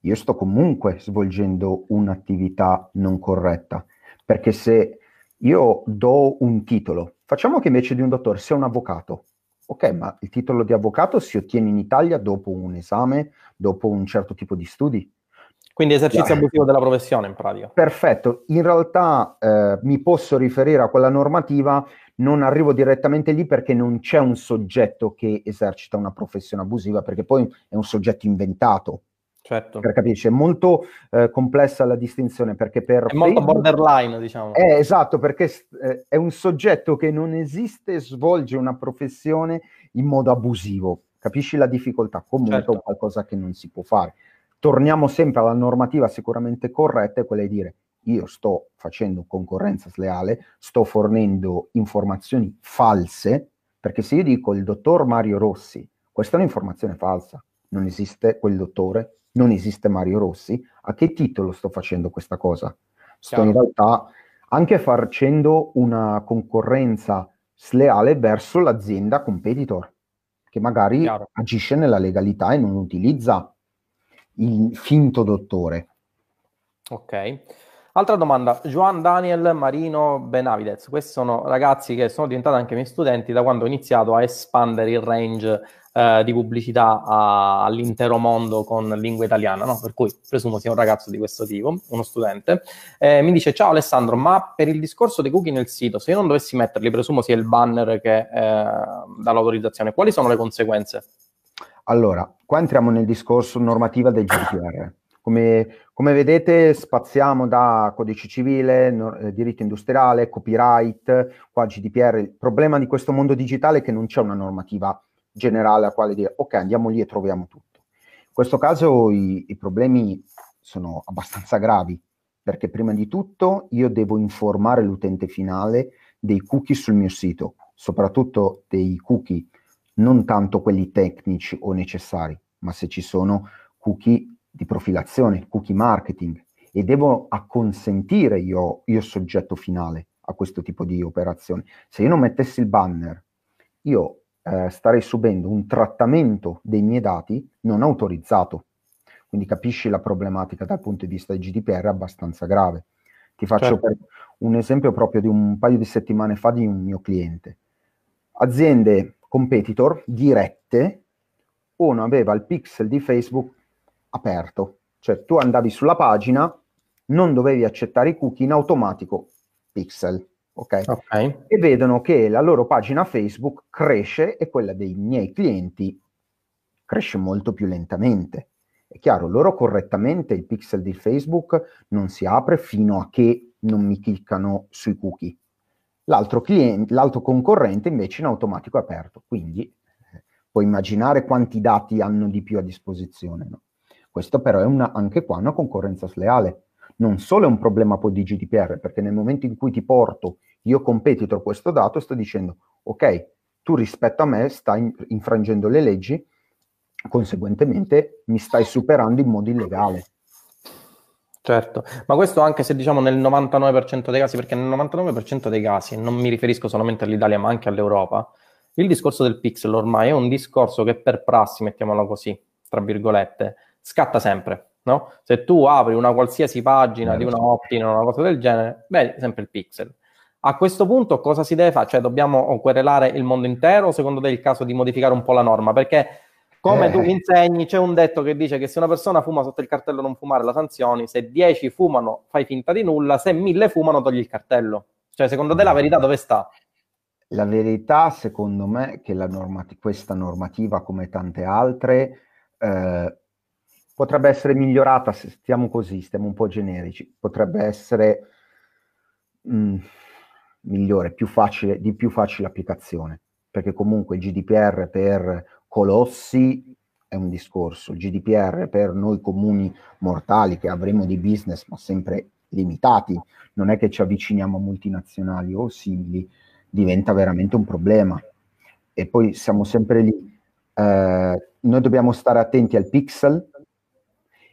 Io sto comunque svolgendo un'attività non corretta, perché se io do un titolo, facciamo che invece di un dottore sia un avvocato, Ok, ma il titolo di avvocato si ottiene in Italia dopo un esame, dopo un certo tipo di studi. Quindi esercizio abusivo della professione in pratica. Perfetto, in realtà eh, mi posso riferire a quella normativa, non arrivo direttamente lì perché non c'è un soggetto che esercita una professione abusiva, perché poi è un soggetto inventato. Certo. Per capirci, è molto eh, complessa la distinzione perché per... È Facebook, molto borderline, diciamo. È esatto, perché eh, è un soggetto che non esiste, svolge una professione in modo abusivo. Capisci la difficoltà? Comunque certo. è qualcosa che non si può fare. Torniamo sempre alla normativa sicuramente corretta, è quella di dire io sto facendo concorrenza sleale, sto fornendo informazioni false, perché se io dico il dottor Mario Rossi, questa è un'informazione falsa, non esiste quel dottore, non esiste Mario Rossi, a che titolo sto facendo questa cosa? Sto Chiaro. in realtà anche facendo una concorrenza sleale verso l'azienda competitor, che magari Chiaro. agisce nella legalità e non utilizza il finto dottore. Ok. Altra domanda, Juan Daniel Marino Benavidez. Questi sono ragazzi che sono diventati anche miei studenti da quando ho iniziato a espandere il range eh, di pubblicità a, all'intero mondo con lingua italiana, no? per cui presumo sia un ragazzo di questo tipo, uno studente. Eh, mi dice, ciao Alessandro, ma per il discorso dei cookie nel sito, se io non dovessi metterli, presumo sia il banner che eh, dà l'autorizzazione, quali sono le conseguenze? Allora, qua entriamo nel discorso normativa del GDPR. Come, come, vedete spaziamo da codice civile, no, eh, diritto industriale, copyright, qua GDPR. Il problema di questo mondo digitale è che non c'è una normativa generale a quale dire ok andiamo lì e troviamo tutto. In questo caso i, i problemi sono abbastanza gravi perché prima di tutto io devo informare l'utente finale dei cookie sul mio sito, soprattutto dei cookie non tanto quelli tecnici o necessari, ma se ci sono cookie di profilazione, cookie marketing, e devo acconsentire io, io soggetto finale a questo tipo di operazioni. Se io non mettessi il banner, io eh, starei subendo un trattamento dei miei dati non autorizzato. Quindi capisci la problematica dal punto di vista del GDPR abbastanza grave. Ti faccio certo. un esempio proprio di un paio di settimane fa di un mio cliente. Aziende competitor dirette, uno aveva il pixel di Facebook aperto, cioè tu andavi sulla pagina, non dovevi accettare i cookie in automatico pixel, ok? okay. E vedono che la loro pagina Facebook cresce e quella dei miei clienti cresce molto più lentamente. È chiaro, loro correttamente il pixel di Facebook non si apre fino a che non mi cliccano sui cookie. L'altro, cliente, l'altro concorrente invece in automatico è aperto, quindi eh, puoi immaginare quanti dati hanno di più a disposizione. No? Questo però è una, anche qua una concorrenza sleale. Non solo è un problema poi di GDPR, perché nel momento in cui ti porto io competitor questo dato, sto dicendo, ok, tu rispetto a me stai infrangendo le leggi, conseguentemente mi stai superando in modo illegale. Certo, ma questo anche se diciamo nel 99% dei casi, perché nel 99% dei casi, non mi riferisco solamente all'Italia ma anche all'Europa, il discorso del pixel ormai è un discorso che per prassi, mettiamolo così, tra virgolette, scatta sempre. No? Se tu apri una qualsiasi pagina di una opt-in o una cosa del genere, vedi sempre il pixel. A questo punto cosa si deve fare? Cioè dobbiamo querelare il mondo intero o secondo te è il caso di modificare un po' la norma? Perché come eh. tu insegni, c'è un detto che dice che se una persona fuma sotto il cartello non fumare la sanzioni, se 10 fumano fai finta di nulla, se 1000 fumano togli il cartello. Cioè secondo te la verità dove sta? La verità secondo me è che normati- questa normativa come tante altre eh, potrebbe essere migliorata se stiamo così, stiamo un po' generici, potrebbe essere mh, mm, migliore, più facile, di più facile applicazione, perché comunque il GDPR per colossi è un discorso, il GDPR per noi comuni mortali che avremo di business ma sempre limitati, non è che ci avviciniamo a multinazionali o simili, diventa veramente un problema. E poi siamo sempre lì. Eh, noi dobbiamo stare attenti al pixel,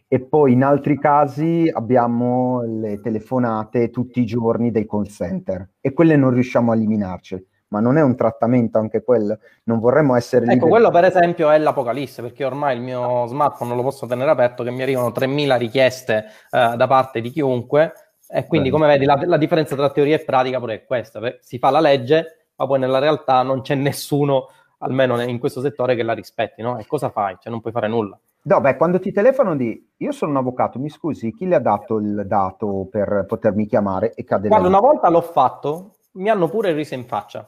e poi in altri casi abbiamo le telefonate tutti i giorni dei call center e quelle non riusciamo a eliminarci. Ma non è un trattamento anche quello? Non vorremmo essere... Ecco, liberi. quello per esempio è l'apocalisse, perché ormai il mio smartphone non lo posso tenere aperto, che mi arrivano 3.000 richieste uh, da parte di chiunque, e quindi Bene. come vedi la, la, differenza tra teoria e pratica pure è questa, si fa la legge, ma poi nella realtà non c'è nessuno, almeno in questo settore, che la rispetti, no? E cosa fai? Cioè non puoi fare nulla. No, beh, quando ti telefono di io sono un avvocato, mi scusi, chi le ha dato il dato per potermi chiamare e cade Guarda, una volta l'ho fatto, mi hanno pure riso in faccia.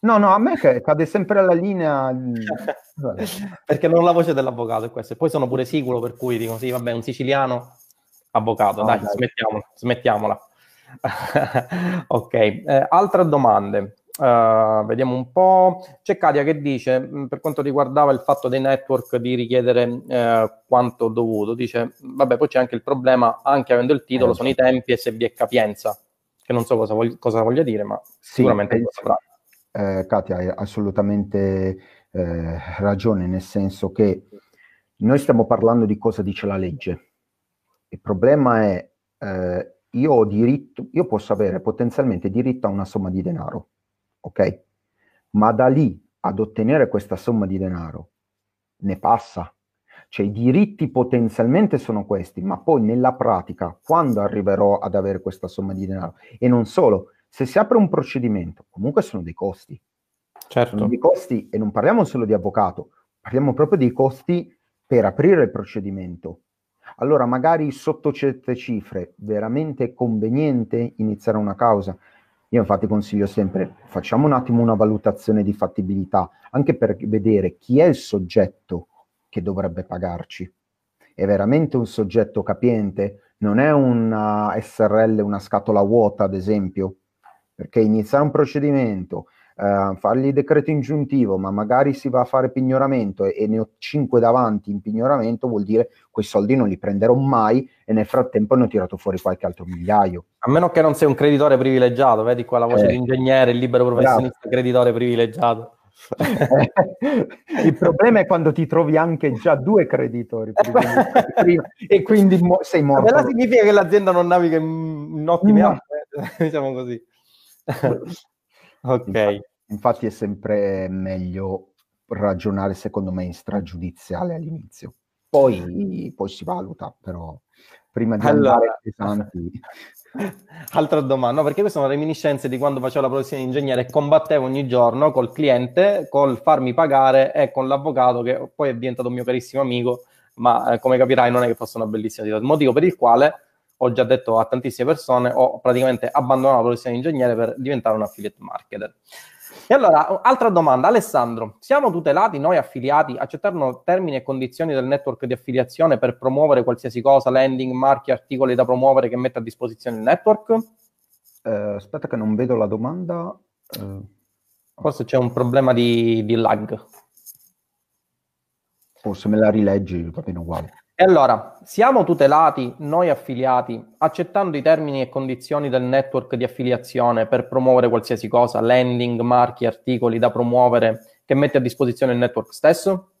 No, no, a me cade sempre la linea. Perché non ho la voce dell'avvocato è questo. E poi sono pure sicuro, per cui dico sì, vabbè, un siciliano avvocato. Oh, dai, dai, smettiamola. smettiamola. ok, eh, altre domande. Uh, vediamo un po'. C'è Katia che dice, mh, per quanto riguardava il fatto dei network di richiedere uh, quanto dovuto, dice, vabbè, poi c'è anche il problema, anche avendo il titolo, eh, sono i tempi e se vi è capienza, che non so cosa, vog- cosa voglia dire, ma sì, sicuramente lo saprà eh, Katia, hai assolutamente eh, ragione, nel senso che noi stiamo parlando di cosa dice la legge. Il problema è, eh, io ho diritto, io posso avere potenzialmente diritto a una somma di denaro, ok? Ma da lì ad ottenere questa somma di denaro ne passa. Cioè i diritti potenzialmente sono questi, ma poi nella pratica, quando arriverò ad avere questa somma di denaro? E non solo, se si apre un procedimento, comunque sono dei costi. Certo. Sono dei costi, e non parliamo solo di avvocato, parliamo proprio dei costi per aprire il procedimento. Allora, magari sotto certe cifre, veramente conveniente iniziare una causa. Io infatti consiglio sempre, facciamo un attimo una valutazione di fattibilità, anche per vedere chi è il soggetto che dovrebbe pagarci. È veramente un soggetto capiente? Non è una SRL, una scatola vuota, ad esempio? Perché iniziare un procedimento, eh, fargli decreto ingiuntivo, ma magari si va a fare pignoramento e, e ne ho cinque davanti in pignoramento, vuol dire quei soldi non li prenderò mai e nel frattempo ne ho tirato fuori qualche altro migliaio. A meno che non sei un creditore privilegiato, vedi qua la voce eh, di ingegnere, il libero professionista, bravo. creditore privilegiato. il problema è quando ti trovi anche già due creditori e quindi mo- sei morto. Quella significa che l'azienda non naviga in, in ottime no. acque, diciamo così. ok. Infatti, infatti è sempre meglio ragionare, secondo me, in stragiudiziale all'inizio. Poi, poi si valuta, però prima di allora, andare pesanti... Altra domanda, no, perché queste sono reminiscenze di quando facevo la professione di ingegnere e combattevo ogni giorno col cliente, col farmi pagare e con l'avvocato che poi è diventato un mio carissimo amico, ma eh, come capirai non è che fosse una bellissima situazione, motivo per il quale ho già detto a tantissime persone, ho praticamente abbandonato la professione di ingegnere per diventare un affiliate marketer. E allora, altra domanda, Alessandro, siamo tutelati noi affiliati, accettano termini e condizioni del network di affiliazione per promuovere qualsiasi cosa, landing, marchi, articoli da promuovere che mette a disposizione il network? Eh, aspetta che non vedo la domanda. Eh. Forse c'è un problema di, di lag. Forse me la rileggi, va bene uguale. E allora, siamo tutelati noi affiliati accettando i termini e condizioni del network di affiliazione per promuovere qualsiasi cosa, landing, marchi, articoli da promuovere che mette a disposizione il network stesso?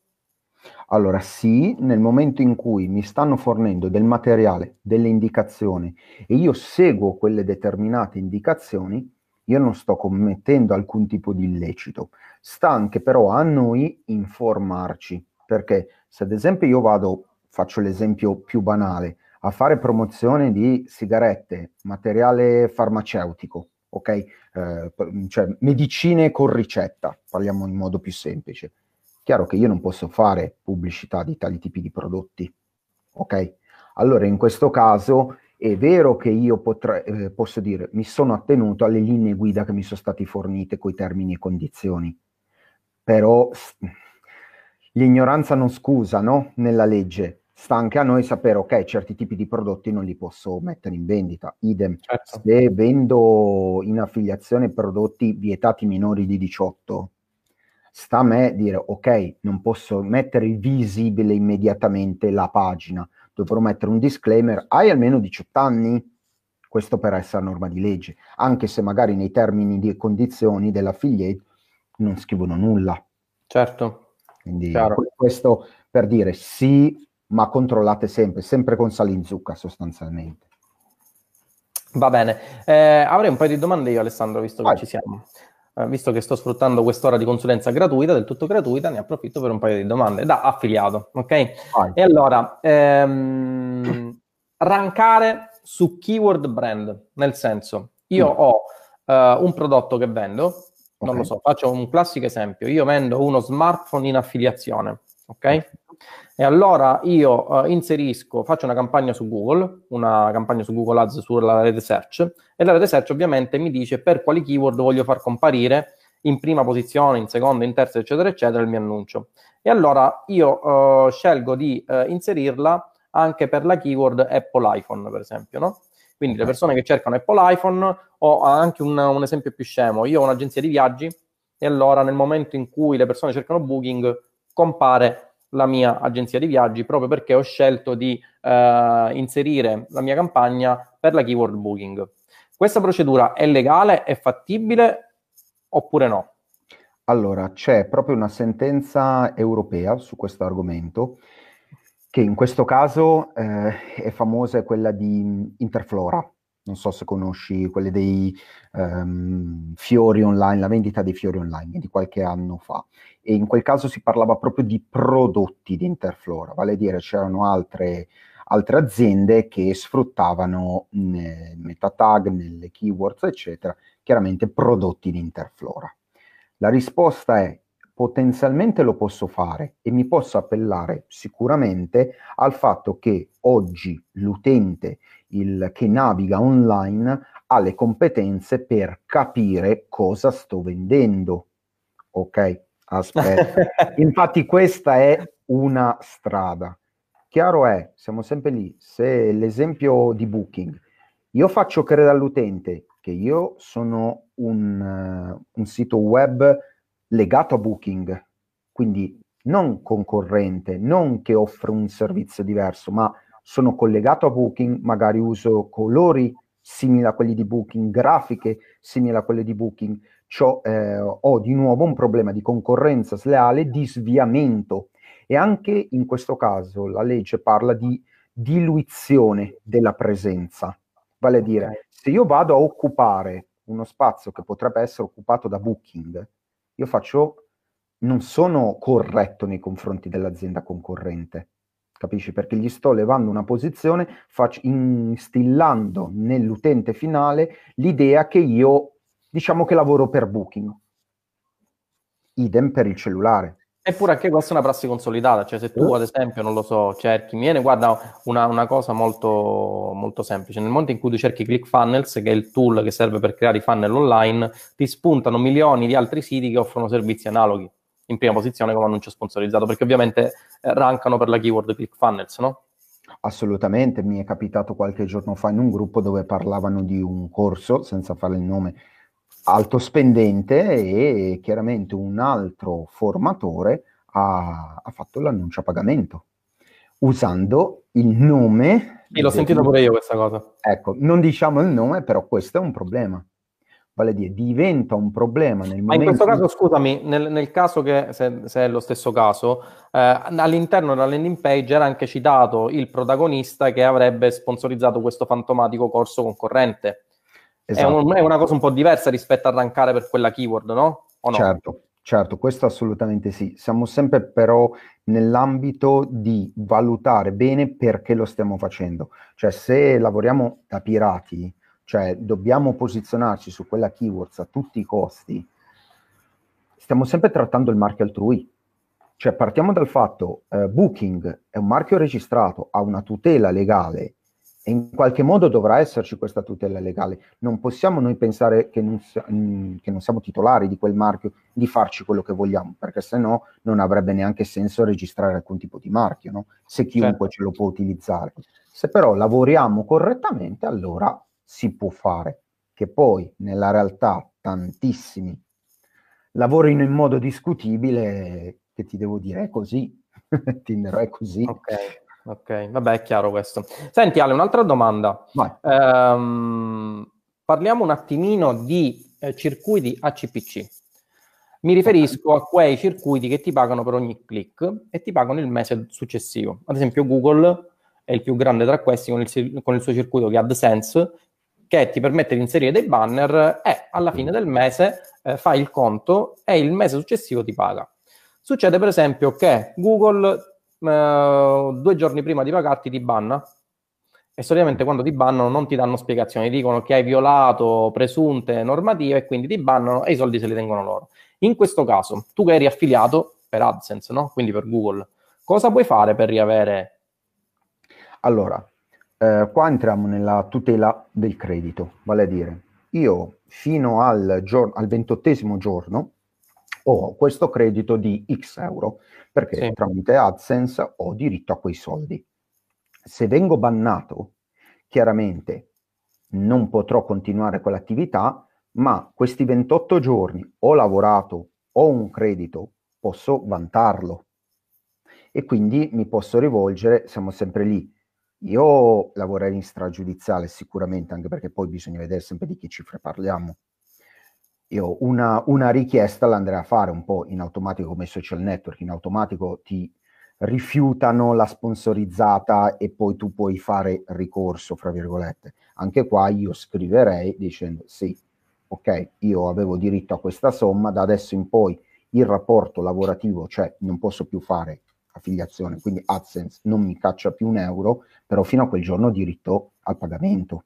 Allora sì, nel momento in cui mi stanno fornendo del materiale, delle indicazioni e io seguo quelle determinate indicazioni, io non sto commettendo alcun tipo di illecito. Sta anche però a noi informarci, perché se ad esempio io vado faccio l'esempio più banale, a fare promozione di sigarette, materiale farmaceutico, ok? Eh, cioè medicine con ricetta, parliamo in modo più semplice. Chiaro che io non posso fare pubblicità di tali tipi di prodotti, ok? Allora in questo caso è vero che io potrei, eh, posso dire, mi sono attenuto alle linee guida che mi sono state fornite coi termini e condizioni, però l'ignoranza non scusa, no? Nella legge sta anche a noi sapere, ok, certi tipi di prodotti non li posso mettere in vendita. Idem, certo. se vendo in affiliazione prodotti vietati minori di 18, sta a me dire, ok, non posso mettere visibile immediatamente la pagina, dovrò mettere un disclaimer, hai almeno 18 anni? Questo per essere norma di legge, anche se magari nei termini e condizioni dell'affiliate non scrivono nulla. Certo. Quindi Chiaro. questo per dire sì, ma controllate sempre, sempre con sale in zucca sostanzialmente. Va bene, eh, avrei un paio di domande io Alessandro, visto Vai. che ci siamo. Eh, visto che sto sfruttando quest'ora di consulenza gratuita, del tutto gratuita, ne approfitto per un paio di domande da affiliato, ok? Vai. E allora, ehm, rankare su keyword brand, nel senso, io mm. ho uh, un prodotto che vendo, okay. non lo so, faccio un classico esempio, io vendo uno smartphone in affiliazione, ok? E allora io uh, inserisco, faccio una campagna su Google, una campagna su Google Ads sulla rete search, e la rete search ovviamente mi dice per quali keyword voglio far comparire in prima posizione, in seconda, in terza, eccetera, eccetera, il mio annuncio. E allora io uh, scelgo di uh, inserirla anche per la keyword Apple iPhone, per esempio, no? Quindi le persone che cercano Apple iPhone, ho anche un, un esempio più scemo, io ho un'agenzia di viaggi e allora nel momento in cui le persone cercano Booking compare la mia agenzia di viaggi proprio perché ho scelto di uh, inserire la mia campagna per la keyword Booking. Questa procedura è legale, è fattibile oppure no? Allora, c'è proprio una sentenza europea su questo argomento, che in questo caso eh, è famosa, è quella di Interflora. Non so se conosci quelle dei um, fiori online, la vendita dei fiori online di qualche anno fa. E in quel caso si parlava proprio di prodotti di Interflora, vale a dire c'erano altre, altre aziende che sfruttavano nel meta tag, nelle keywords, eccetera, chiaramente prodotti di Interflora. La risposta è potenzialmente lo posso fare e mi posso appellare sicuramente al fatto che oggi l'utente il, che naviga online ha le competenze per capire cosa sto vendendo. Ok, aspetta. Infatti questa è una strada. Chiaro è, siamo sempre lì, se l'esempio di Booking, io faccio credere all'utente che io sono un, uh, un sito web legato a Booking, quindi non concorrente, non che offre un servizio diverso, ma sono collegato a Booking, magari uso colori simili a quelli di Booking, grafiche simili a quelle di Booking, C'ho, eh, ho di nuovo un problema di concorrenza sleale, di sviamento e anche in questo caso la legge parla di diluizione della presenza, vale a dire se io vado a occupare uno spazio che potrebbe essere occupato da Booking, io faccio, non sono corretto nei confronti dell'azienda concorrente, capisci? Perché gli sto levando una posizione, faccio, instillando nell'utente finale l'idea che io, diciamo che lavoro per Booking. Idem per il cellulare. Eppure anche questa è una prassi consolidata, cioè se tu ad esempio, non lo so, cerchi, mi viene, guarda, una, una cosa molto, molto semplice, nel momento in cui tu cerchi ClickFunnels, che è il tool che serve per creare i funnel online, ti spuntano milioni di altri siti che offrono servizi analoghi in prima posizione come annuncio sponsorizzato, perché ovviamente eh, rankano per la keyword ClickFunnels, no? Assolutamente, mi è capitato qualche giorno fa in un gruppo dove parlavano di un corso, senza fare il nome, alto spendente e chiaramente un altro formatore ha, ha fatto l'annuncio a pagamento usando il nome. Sì, l'ho sentito pure io questa cosa. Ecco, non diciamo il nome, però questo è un problema. Vale a dire, diventa un problema nel Ma momento... in questo caso, scusami, nel, nel caso che, se, se, è lo stesso caso, eh, all'interno della landing page era anche citato il protagonista che avrebbe sponsorizzato questo fantomatico corso concorrente. Esatto. È, un, è, una cosa un po' diversa rispetto a rankare per quella keyword, no? no? Certo, certo, questo assolutamente sì. Siamo sempre però nell'ambito di valutare bene perché lo stiamo facendo. Cioè, se lavoriamo da pirati, cioè dobbiamo posizionarci su quella keyword a tutti i costi, stiamo sempre trattando il marchio altrui. Cioè, partiamo dal fatto, eh, Booking è un marchio registrato, ha una tutela legale e in qualche modo dovrà esserci questa tutela legale. Non possiamo noi pensare che non, mm, che non, siamo titolari di quel marchio, di farci quello che vogliamo, perché se no non avrebbe neanche senso registrare alcun tipo di marchio, no? se chiunque certo. ce lo può utilizzare. Se però lavoriamo correttamente, allora si può fare. Che poi nella realtà tantissimi lavorino in modo discutibile, che ti devo dire, è così. Tinder è così. Ok. Ok, vabbè, è chiaro questo. Senti Ale, un'altra domanda. Ehm, parliamo un attimino di eh, circuiti ACPC. Mi riferisco a quei circuiti che ti pagano per ogni click e ti pagano il mese successivo. Ad esempio Google è il più grande tra questi con il, con il suo circuito che è AdSense, che ti permette di inserire dei banner e alla fine del mese eh, fai il conto e il mese successivo ti paga. Succede per esempio che Google eh, due giorni prima di pagarti ti banna e solitamente quando ti bannano non ti danno spiegazioni, dicono che hai violato presunte normative e quindi ti bannano e i soldi se li tengono loro. In questo caso, tu che eri affiliato per AdSense, no? quindi per Google, cosa puoi fare per riavere? Allora, eh, qua entriamo nella tutela del credito, vale a dire, io fino al, giorno, al ventottesimo giorno ho questo credito di X euro, perché sì. tramite AdSense ho diritto a quei soldi. Se vengo bannato, chiaramente non potrò continuare quell'attività, ma questi 28 giorni ho lavorato, ho un credito, posso vantarlo e quindi mi posso rivolgere, siamo sempre lì. Io lavorerei in stragiudiziale sicuramente, anche perché poi bisogna vedere sempre di che cifre parliamo. Io una, una richiesta l'andrei a fare un po' in automatico come social network, in automatico ti rifiutano la sponsorizzata e poi tu puoi fare ricorso, fra virgolette. Anche qua io scriverei dicendo sì, ok, io avevo diritto a questa somma, da adesso in poi il rapporto lavorativo, cioè non posso più fare affiliazione, quindi AdSense non mi caccia più un euro, però fino a quel giorno ho diritto al pagamento.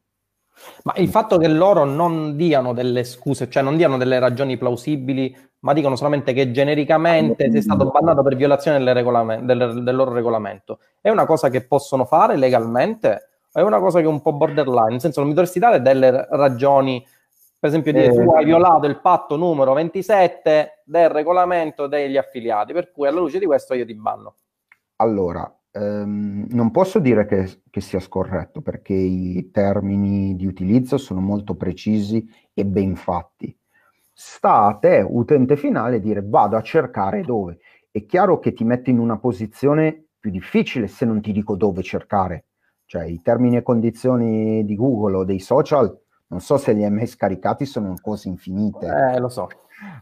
Ma il fatto che loro non diano delle scuse, cioè non diano delle ragioni plausibili, ma dicono solamente che genericamente sei stato bannato per violazione del, regolame- del, del loro regolamento, è una cosa che possono fare legalmente? O è una cosa che è un po' borderline? Nel senso, non mi dovresti dare delle ragioni per esempio dire eh, tu hai violato il patto numero 27 del regolamento degli affiliati, per cui alla luce di questo io ti banno. Allora, ehm, non posso dire che, che, sia scorretto perché i termini di utilizzo sono molto precisi e ben fatti. Sta a te, utente finale, dire vado a cercare dove. È chiaro che ti mette in una posizione più difficile se non ti dico dove cercare. Cioè i termini e condizioni di Google o dei social non so se li hai mai scaricati, sono cose infinite. Eh, lo so.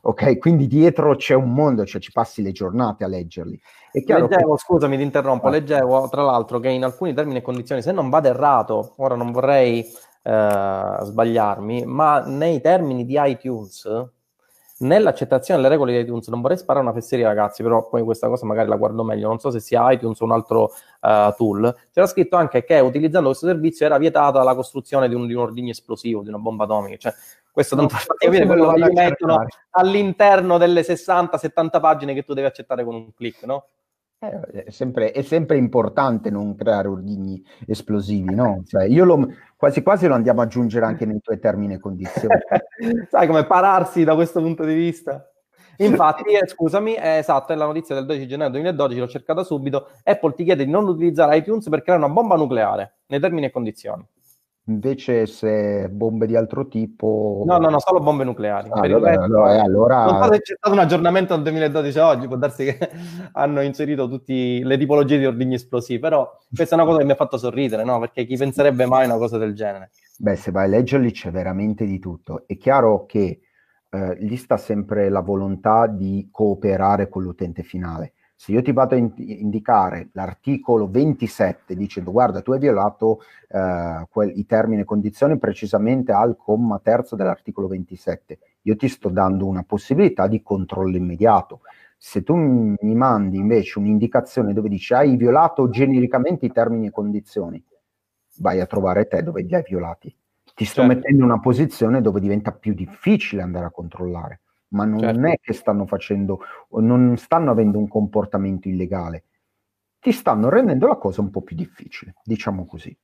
Ok, quindi dietro c'è un mondo, cioè ci passi le giornate a leggerli. Leggevo, che... scusami, ti interrompo, ah. leggevo tra l'altro che in alcuni termini e condizioni, se non vado errato, ora non vorrei eh, sbagliarmi, ma nei termini di iTunes nell'accettazione delle regole di iTunes, non vorrei sparare una fesseria ragazzi, però poi questa cosa magari la guardo meglio, non so se sia iTunes o un altro uh, tool, c'era scritto anche che utilizzando questo servizio era vietata la costruzione di un, di un ordigno esplosivo, di una bomba atomica, cioè questo tanto no, per capire quello che mettono all'interno delle 60-70 pagine che tu devi accettare con un click, no? Eh, è, sempre, è, sempre, importante non creare ordigni esplosivi, no? Cioè, io lo, quasi quasi lo andiamo ad aggiungere anche nei tuoi termini e condizioni. Sai come pararsi da questo punto di vista? Infatti, eh, scusami, è esatto, è la notizia del 12 gennaio 2012, l'ho cercata subito. Apple ti chiede di non utilizzare iTunes per creare una bomba nucleare, nei termini e condizioni. Invece se bombe di altro tipo... No, no, no, solo bombe nucleari. Ah, allora, resto, allora, allora... Non so se c'è stato un aggiornamento nel 2012 oggi, può darsi che hanno inserito tutte le tipologie di ordigni esplosivi, però questa è una cosa che mi ha fatto sorridere, no? Perché chi penserebbe mai una cosa del genere? Beh, se vai a leggerli c'è veramente di tutto. È chiaro che eh, lì sta sempre la volontà di cooperare con l'utente finale se io ti vado a in- indicare l'articolo 27 dicendo guarda tu hai violato eh, quel, i termini e condizioni precisamente al comma terzo dell'articolo 27, io ti sto dando una possibilità di controllo immediato. Se tu mi mandi invece un'indicazione dove dici hai violato genericamente i termini e condizioni, vai a trovare te dove li hai violati. Ti sto certo. mettendo in una posizione dove diventa più difficile andare a controllare ma non certo. è che stanno facendo, non stanno avendo un comportamento illegale, ti stanno rendendo la cosa un po' più difficile, diciamo così.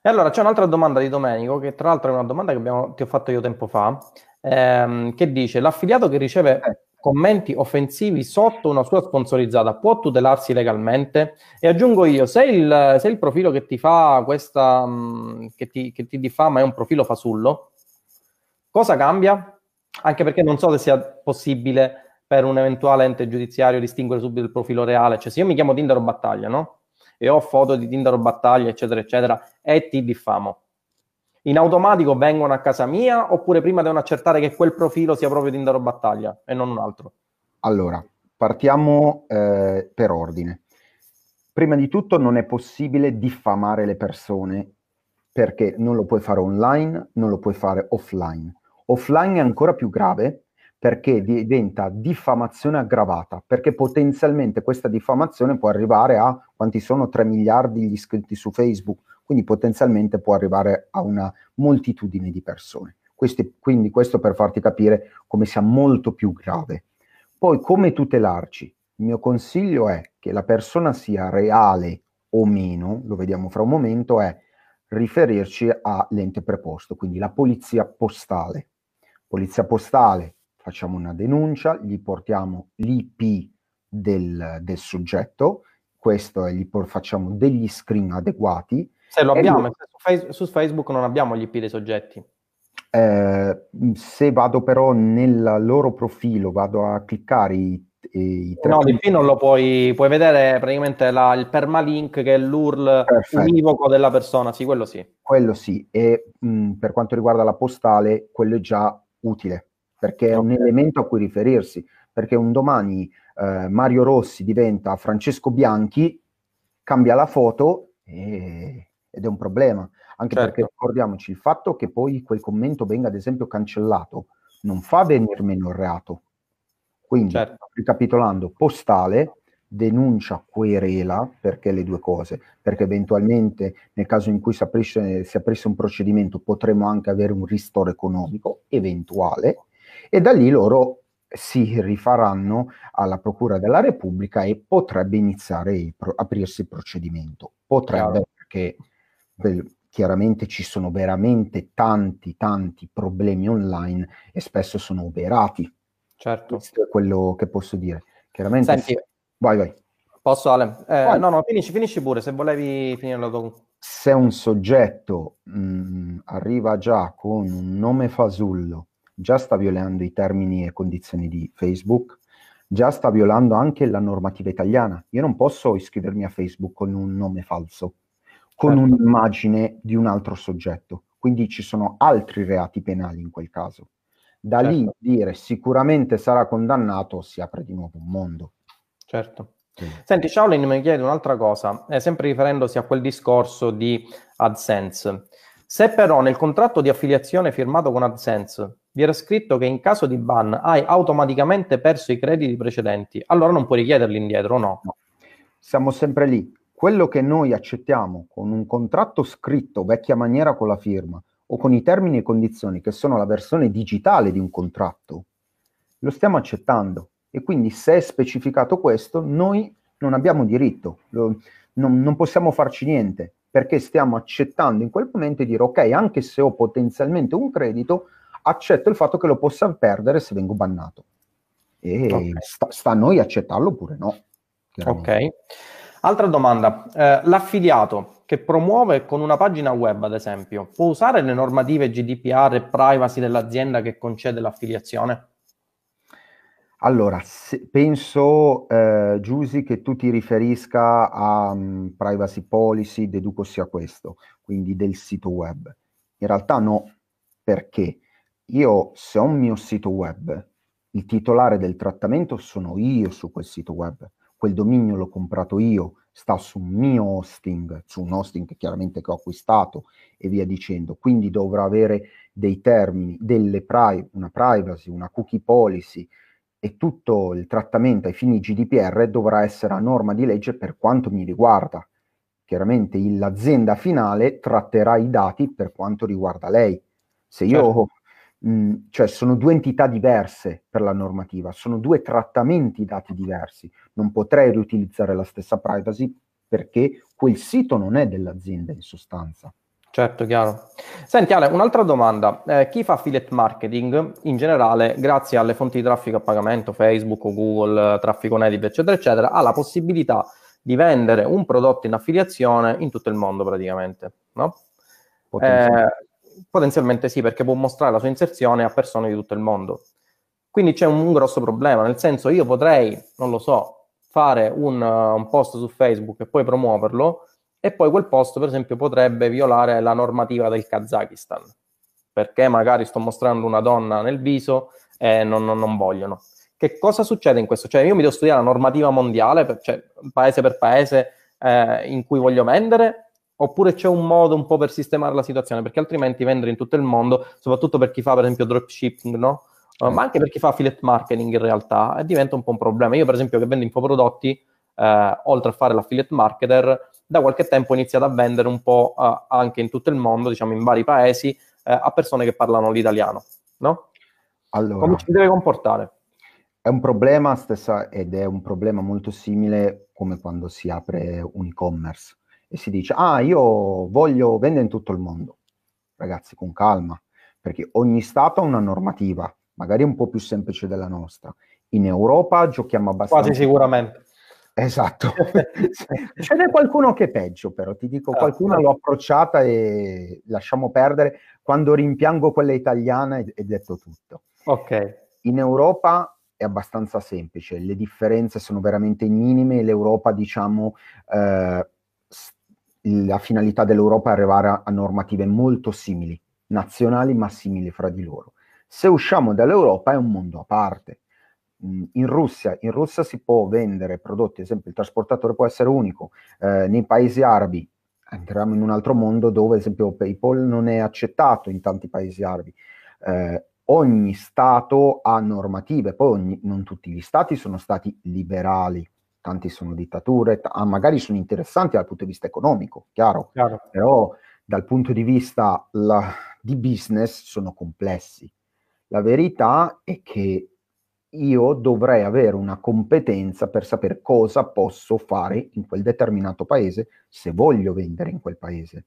E allora c'è un'altra domanda di Domenico, che tra l'altro è una domanda che abbiamo, ti ho fatto io tempo fa, ehm, che dice, l'affiliato che riceve eh. commenti offensivi sotto una sua sponsorizzata può tutelarsi legalmente? E aggiungo io, se il, se il profilo che ti fa questa, mh, che ti, che ti diffama è un profilo fasullo, cosa cambia? Anche perché non so se sia possibile per un eventuale ente giudiziario distinguere subito il profilo reale. Cioè, se io mi chiamo Tindaro Battaglia, no? E ho foto di Tindaro Battaglia, eccetera, eccetera, e ti diffamo. In automatico vengono a casa mia oppure prima devono accertare che quel profilo sia proprio Tindaro Battaglia e non un altro? Allora, partiamo eh, per ordine. Prima di tutto non è possibile diffamare le persone perché non lo puoi fare online, non lo puoi fare offline. Offline è ancora più grave perché diventa diffamazione aggravata, perché potenzialmente questa diffamazione può arrivare a quanti sono 3 miliardi gli iscritti su Facebook, quindi potenzialmente può arrivare a una moltitudine di persone. Questi, quindi questo per farti capire come sia molto più grave. Poi come tutelarci? Il mio consiglio è che la persona sia reale o meno, lo vediamo fra un momento, è riferirci all'ente preposto, quindi la polizia postale. Polizia postale, facciamo una denuncia, gli portiamo l'IP del, del soggetto, questo è, gli facciamo degli screen adeguati. Se lo abbiamo, lui, su, face, su, Facebook non abbiamo gli IP dei soggetti. Eh, se vado però nel loro profilo, vado a cliccare i i no, l'IP non lo puoi, puoi vedere praticamente la, il permalink che è l'URL Perfetto. univoco della persona, sì, quello sì. Quello sì, e mh, per quanto riguarda la postale, quello è già utile, perché è un elemento a cui riferirsi, perché un domani eh, Mario Rossi diventa Francesco Bianchi, cambia la foto e, ed è un problema, anche certo. perché ricordiamoci il fatto che poi quel commento venga ad esempio cancellato, non fa venire meno il reato, quindi, certo. ricapitolando, postale, denuncia, querela, perché le due cose? Perché eventualmente nel caso in cui si aprisse, si aprisse un procedimento potremmo anche avere un ristoro economico eventuale e da lì loro si rifaranno alla Procura della Repubblica e potrebbe iniziare il pro- aprirsi il procedimento. Potrebbe perché beh, chiaramente ci sono veramente tanti, tanti problemi online e spesso sono operati Certo. Questo è quello che posso dire. Chiaramente... Senti, vai, vai. Posso Ale? Eh, no, no, finisci, finisci pure, se volevi finire la tua... Se un soggetto mh, mm, arriva già con un nome fasullo, già sta violando i termini e condizioni di Facebook, già sta violando anche la normativa italiana. Io non posso iscrivermi a Facebook con un nome falso, con certo. un'immagine di un altro soggetto. Quindi ci sono altri reati penali in quel caso. Da certo. lì dire sicuramente sarà condannato si apre di nuovo un mondo. Certo. Senti, Shaolin mi chiede un'altra cosa, eh, sempre riferendosi a quel discorso di AdSense. Se però nel contratto di affiliazione firmato con AdSense vi era scritto che in caso di ban hai automaticamente perso i crediti precedenti, allora non puoi richiederli indietro, no? no. Siamo sempre lì. Quello che noi accettiamo con un contratto scritto, vecchia maniera con la firma, o con i termini e condizioni che sono la versione digitale di un contratto, lo stiamo accettando. E quindi se è specificato questo, noi non abbiamo diritto, lo, non, non possiamo farci niente, perché stiamo accettando in quel momento di dire ok, anche se ho potenzialmente un credito, accetto il fatto che lo possa perdere se vengo bannato. E okay. sta, sta, a noi accettarlo oppure no. Ok. Altra domanda, eh, l'affiliato che promuove con una pagina web, ad esempio, può usare le normative GDPR e privacy dell'azienda che concede l'affiliazione? Allora, penso, eh, Giusy, che tu ti riferisca a um, privacy policy, deduco sia questo, quindi del sito web. In realtà no, perché io se ho un mio sito web, il titolare del trattamento sono io su quel sito web, quel dominio l'ho comprato io, sta su un mio hosting, su un hosting chiaramente che ho acquistato e via dicendo. Quindi dovrò avere dei termini, delle pri- una privacy, una cookie policy e tutto il trattamento ai fini GDPR dovrà essere a norma di legge per quanto mi riguarda. Chiaramente l'azienda finale tratterà i dati per quanto riguarda lei. Se io certo. mh, cioè sono due entità diverse per la normativa, sono due trattamenti dati diversi. Non potrei riutilizzare la stessa privacy perché quel sito non è dell'azienda in sostanza. Certo, chiaro. Senti Ale, un'altra domanda. Eh, chi fa affiliate marketing in generale, grazie alle fonti di traffico a pagamento, Facebook, Google, traffico native, eccetera, eccetera, ha la possibilità di vendere un prodotto in affiliazione in tutto il mondo praticamente, no? Potenzialmente. Eh, Potenzialmente sì, perché può mostrare la sua inserzione a persone di tutto il mondo. Quindi c'è un, un grosso problema, nel senso io potrei, non lo so, fare un, uh, un post su Facebook e poi promuoverlo e poi quel post, per esempio, potrebbe violare la normativa del Kazakistan, perché magari sto mostrando una donna nel viso e non, non, non vogliono. Che cosa succede in questo? Cioè, io mi devo studiare la normativa mondiale, per, cioè paese per paese, eh, in cui voglio vendere, oppure c'è un modo un po' per sistemare la situazione, perché altrimenti vendere in tutto il mondo, soprattutto per chi fa per esempio dropshipping, no? Uh, ma anche per chi fa affiliate marketing in realtà, eh, diventa un po' un problema. Io per esempio che vendo infoprodotti, eh, oltre a fare l'affiliate marketer, da qualche tempo iniziato a vendere un po' uh, anche in tutto il mondo, diciamo in vari paesi, uh, a persone che parlano l'italiano, no? Allora, Come ci deve comportare? È un problema stessa ed è un problema molto simile come quando si apre un e-commerce e si dice, ah, io voglio vendere in tutto il mondo. Ragazzi, con calma, perché ogni Stato ha una normativa, magari un po' più semplice della nostra. In Europa giochiamo abbastanza... Quasi sicuramente. Esatto. Ce n'è qualcuno che è peggio, però ti dico, ah, qualcuno l'ho approcciata e lasciamo perdere. Quando rimpiango quella italiana è, è detto tutto. Ok. In Europa è abbastanza semplice, le differenze sono veramente minime l'Europa, diciamo, eh, la finalità dell'Europa è arrivare a, a normative molto simili, nazionali ma simili fra di loro. Se usciamo dall'Europa è un mondo a parte. In Russia, in Russia si può vendere prodotti, ad esempio il trasportatore può essere unico, eh, nei paesi arabi entriamo in un altro mondo dove ad esempio PayPal non è accettato in tanti paesi arabi. Eh, ogni Stato ha normative, poi ogni, non tutti gli Stati sono stati liberali, tanti sono dittature, t- ah, magari sono interessanti dal punto di vista economico, chiaro, chiaro. però dal punto di vista la, di business sono complessi. La verità è che io dovrei avere una competenza per sapere cosa posso fare in quel determinato paese se voglio vendere in quel paese.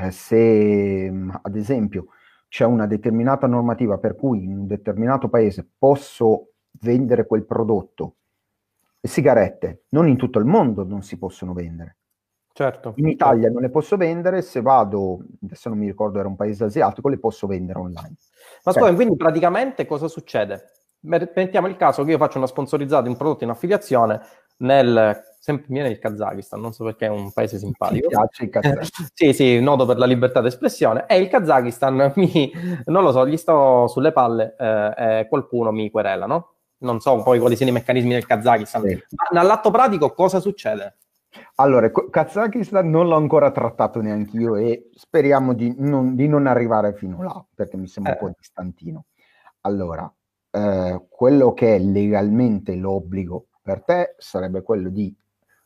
Eh, se ad esempio c'è una determinata normativa per cui in un determinato paese posso vendere quel prodotto, le sigarette non in tutto il mondo non si possono vendere. Certo. In Italia certo. non le posso vendere, se vado, adesso non mi ricordo, era un paese asiatico, le posso vendere online. Ma scusa, quindi praticamente cosa succede? Mettiamo il caso che io faccio una sponsorizzata di un prodotto in affiliazione nel sempre viene il Kazakistan, non so perché è un paese simpatico. Mi piace il Kazakistan. sì, sì, noto per la libertà d'espressione. E il Kazakistan mi, non lo so, gli sto sulle palle eh, e qualcuno mi querela, no? Non so poi quali siano i meccanismi del Kazakistan. Sì. Ma all'atto pratico cosa succede? Allora, Kazakistan non l'ho ancora trattato neanche io e speriamo di non, di non, arrivare fino là, perché mi sembra eh. un po' distantino. Allora, eh, quello che è legalmente l'obbligo per te sarebbe quello di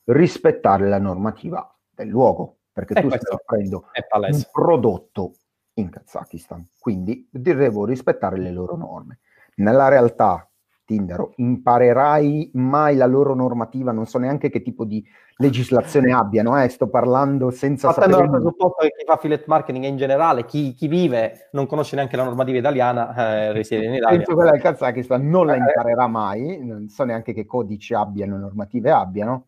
rispettare la normativa del luogo, perché e tu stai offrendo un prodotto in Kazakistan, quindi devo rispettare le loro norme. Nella realtà, Tinder, imparerai mai la loro normativa, non so neanche che tipo di legislazione abbiano, eh, sto parlando senza Partendo sapere... dal presupposto che chi fa affiliate marketing in generale, chi, chi, vive, non conosce neanche la normativa italiana, eh, risiede in Italia. Penso quella del Kazakistan non la eh. imparerà mai, non so neanche che codici abbiano, normative abbiano,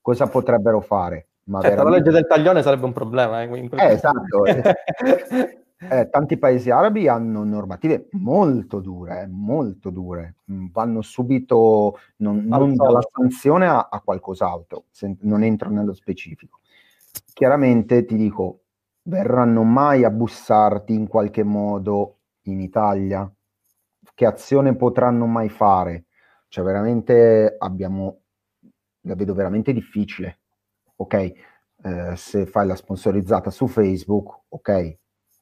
cosa potrebbero fare? Ma certo, veramente... la legge del taglione sarebbe un problema. Eh, eh esatto. eh, tanti paesi arabi hanno normative molto dure, molto dure. Mm, vanno subito non, non dalla sanzione a, a qualcos'altro, non entro nello specifico. Chiaramente ti dico, verranno mai a bussarti in qualche modo in Italia? Che azione potranno mai fare? Cioè, veramente abbiamo la vedo veramente difficile. Ok, eh, se fai la sponsorizzata su Facebook, ok,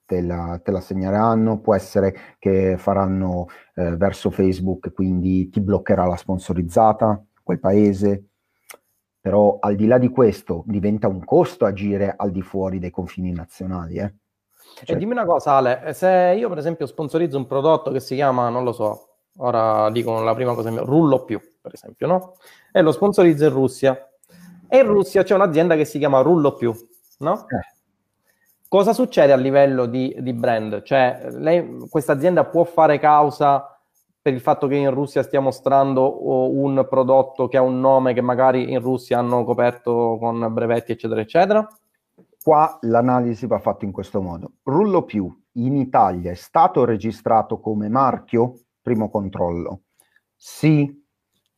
te la, te la segneranno, può essere che faranno eh, verso Facebook, quindi ti bloccherà la sponsorizzata, quel paese, però al di là di questo diventa un costo agire al di fuori dei confini nazionali. Eh? Cioè... E dimmi una cosa Ale, se io per esempio sponsorizzo un prodotto che si chiama, non lo so, ora dico la prima cosa, rullo più, per esempio, no? E lo sponsorizza in Russia. E in Russia c'è un'azienda che si chiama Rullo Più, no? Eh. Cosa succede a livello di, di brand? Cioè, lei, questa azienda può fare causa per il fatto che in Russia stia mostrando un prodotto che ha un nome che magari in Russia hanno coperto con brevetti, eccetera, eccetera? Qua l'analisi va fatta in questo modo. Rullo Più in Italia è stato registrato come marchio? Primo controllo. Sì,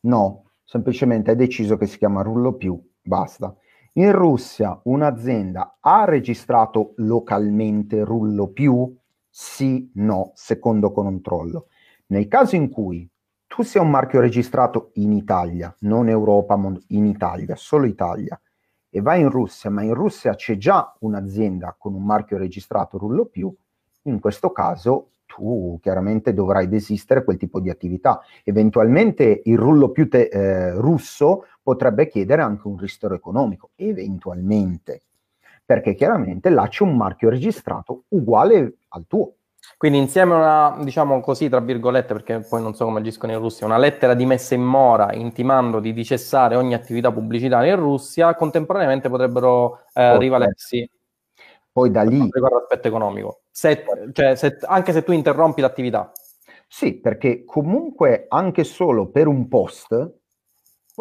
no, semplicemente è deciso che si chiama Rullo Più, basta. In Russia un'azienda ha registrato localmente Rullo Più? Sì, no, secondo controllo. Nel caso in cui tu sia un marchio registrato in Italia, non Europa, in Italia, solo Italia, e vai in Russia, ma in Russia c'è già un'azienda con un marchio registrato Rullo Più, in questo caso tu chiaramente dovrai desistere quel tipo di attività. Eventualmente il rullo più te, eh, russo potrebbe chiedere anche un ristoro economico, eventualmente, perché chiaramente là c'è un marchio registrato uguale al tuo. Quindi insieme a una, diciamo così, tra virgolette, perché poi non so come agiscono in Russia, una lettera di messa in mora intimando di cessare ogni attività pubblicitaria in Russia, contemporaneamente potrebbero eh, rivalersi. Poi da lì... Riguardo l'aspetto economico. Se, cioè, se, anche se tu interrompi l'attività. Sì, perché comunque anche solo per un post,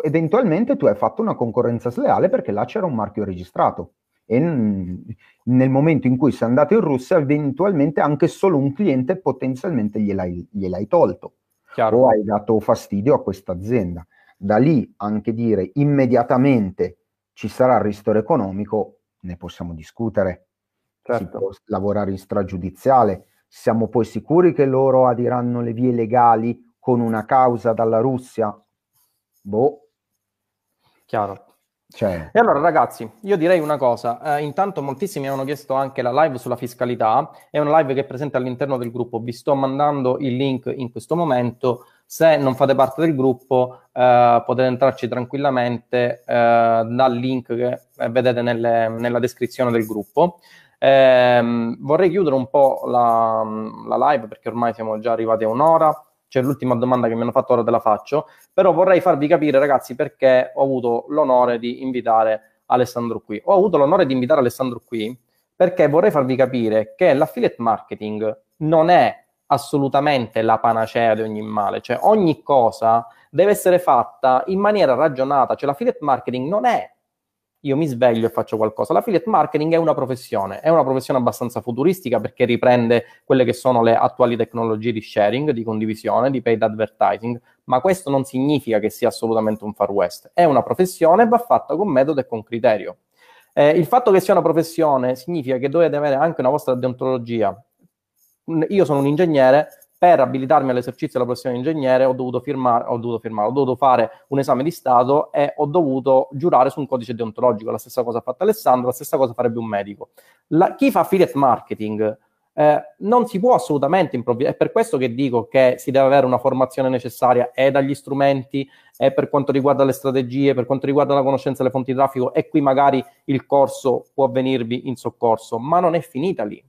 eventualmente tu hai fatto una concorrenza sleale perché là c'era un marchio registrato e nel momento in cui sei andato in Russia eventualmente anche solo un cliente potenzialmente gliel'hai, gliel'hai tolto Chiaro. o hai dato fastidio a questa azienda. Da lì anche dire immediatamente ci sarà il ristoro economico, ne possiamo discutere, certo. si può lavorare in stragiudiziale, siamo poi sicuri che loro adiranno le vie legali con una causa dalla Russia? Boh. Chiaro. Cioè... E allora ragazzi, io direi una cosa, eh, intanto moltissimi mi hanno chiesto anche la live sulla fiscalità, è una live che è presente all'interno del gruppo, vi sto mandando il link in questo momento, se non fate parte del gruppo eh, potete entrarci tranquillamente eh, dal link che vedete nelle, nella descrizione del gruppo. Ehm, vorrei chiudere un po' la, la live perché ormai siamo già arrivati a un'ora. C'è l'ultima domanda che mi hanno fatto, ora te la faccio, però vorrei farvi capire ragazzi perché ho avuto l'onore di invitare Alessandro qui. Ho avuto l'onore di invitare Alessandro qui perché vorrei farvi capire che l'affiliate marketing non è assolutamente la panacea di ogni male, cioè ogni cosa deve essere fatta in maniera ragionata, cioè l'affiliate marketing non è io mi sveglio e faccio qualcosa. L'affiliate marketing è una professione, è una professione abbastanza futuristica perché riprende quelle che sono le attuali tecnologie di sharing, di condivisione, di paid advertising, ma questo non significa che sia assolutamente un far west. È una professione e va fatta con metodo e con criterio. Eh, il fatto che sia una professione significa che dovete avere anche una vostra deontologia. Io sono un ingegnere, per abilitarmi all'esercizio della professione di ingegnere ho dovuto firmare, ho dovuto firmare, ho dovuto fare un esame di Stato e ho dovuto giurare su un codice deontologico. La stessa cosa ha fatto Alessandro, la stessa cosa farebbe un medico. La, chi fa affiliate marketing eh, non si può assolutamente improvvisare. È per questo che dico che si deve avere una formazione necessaria e dagli strumenti, e per quanto riguarda le strategie, per quanto riguarda la conoscenza delle fonti di traffico, e qui magari il corso può venirvi in soccorso, ma non è finita lì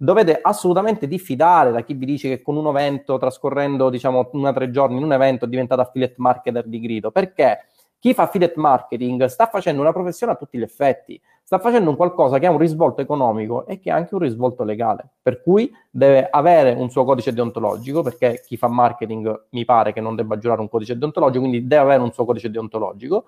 dovete assolutamente diffidare da chi vi dice che con un evento, trascorrendo diciamo una o tre giorni in un evento, è diventato affiliate marketer di grido, perché chi fa affiliate marketing sta facendo una professione a tutti gli effetti, sta facendo un qualcosa che ha un risvolto economico e che ha anche un risvolto legale, per cui deve avere un suo codice deontologico, perché chi fa marketing mi pare che non debba giurare un codice deontologico, quindi deve avere un suo codice deontologico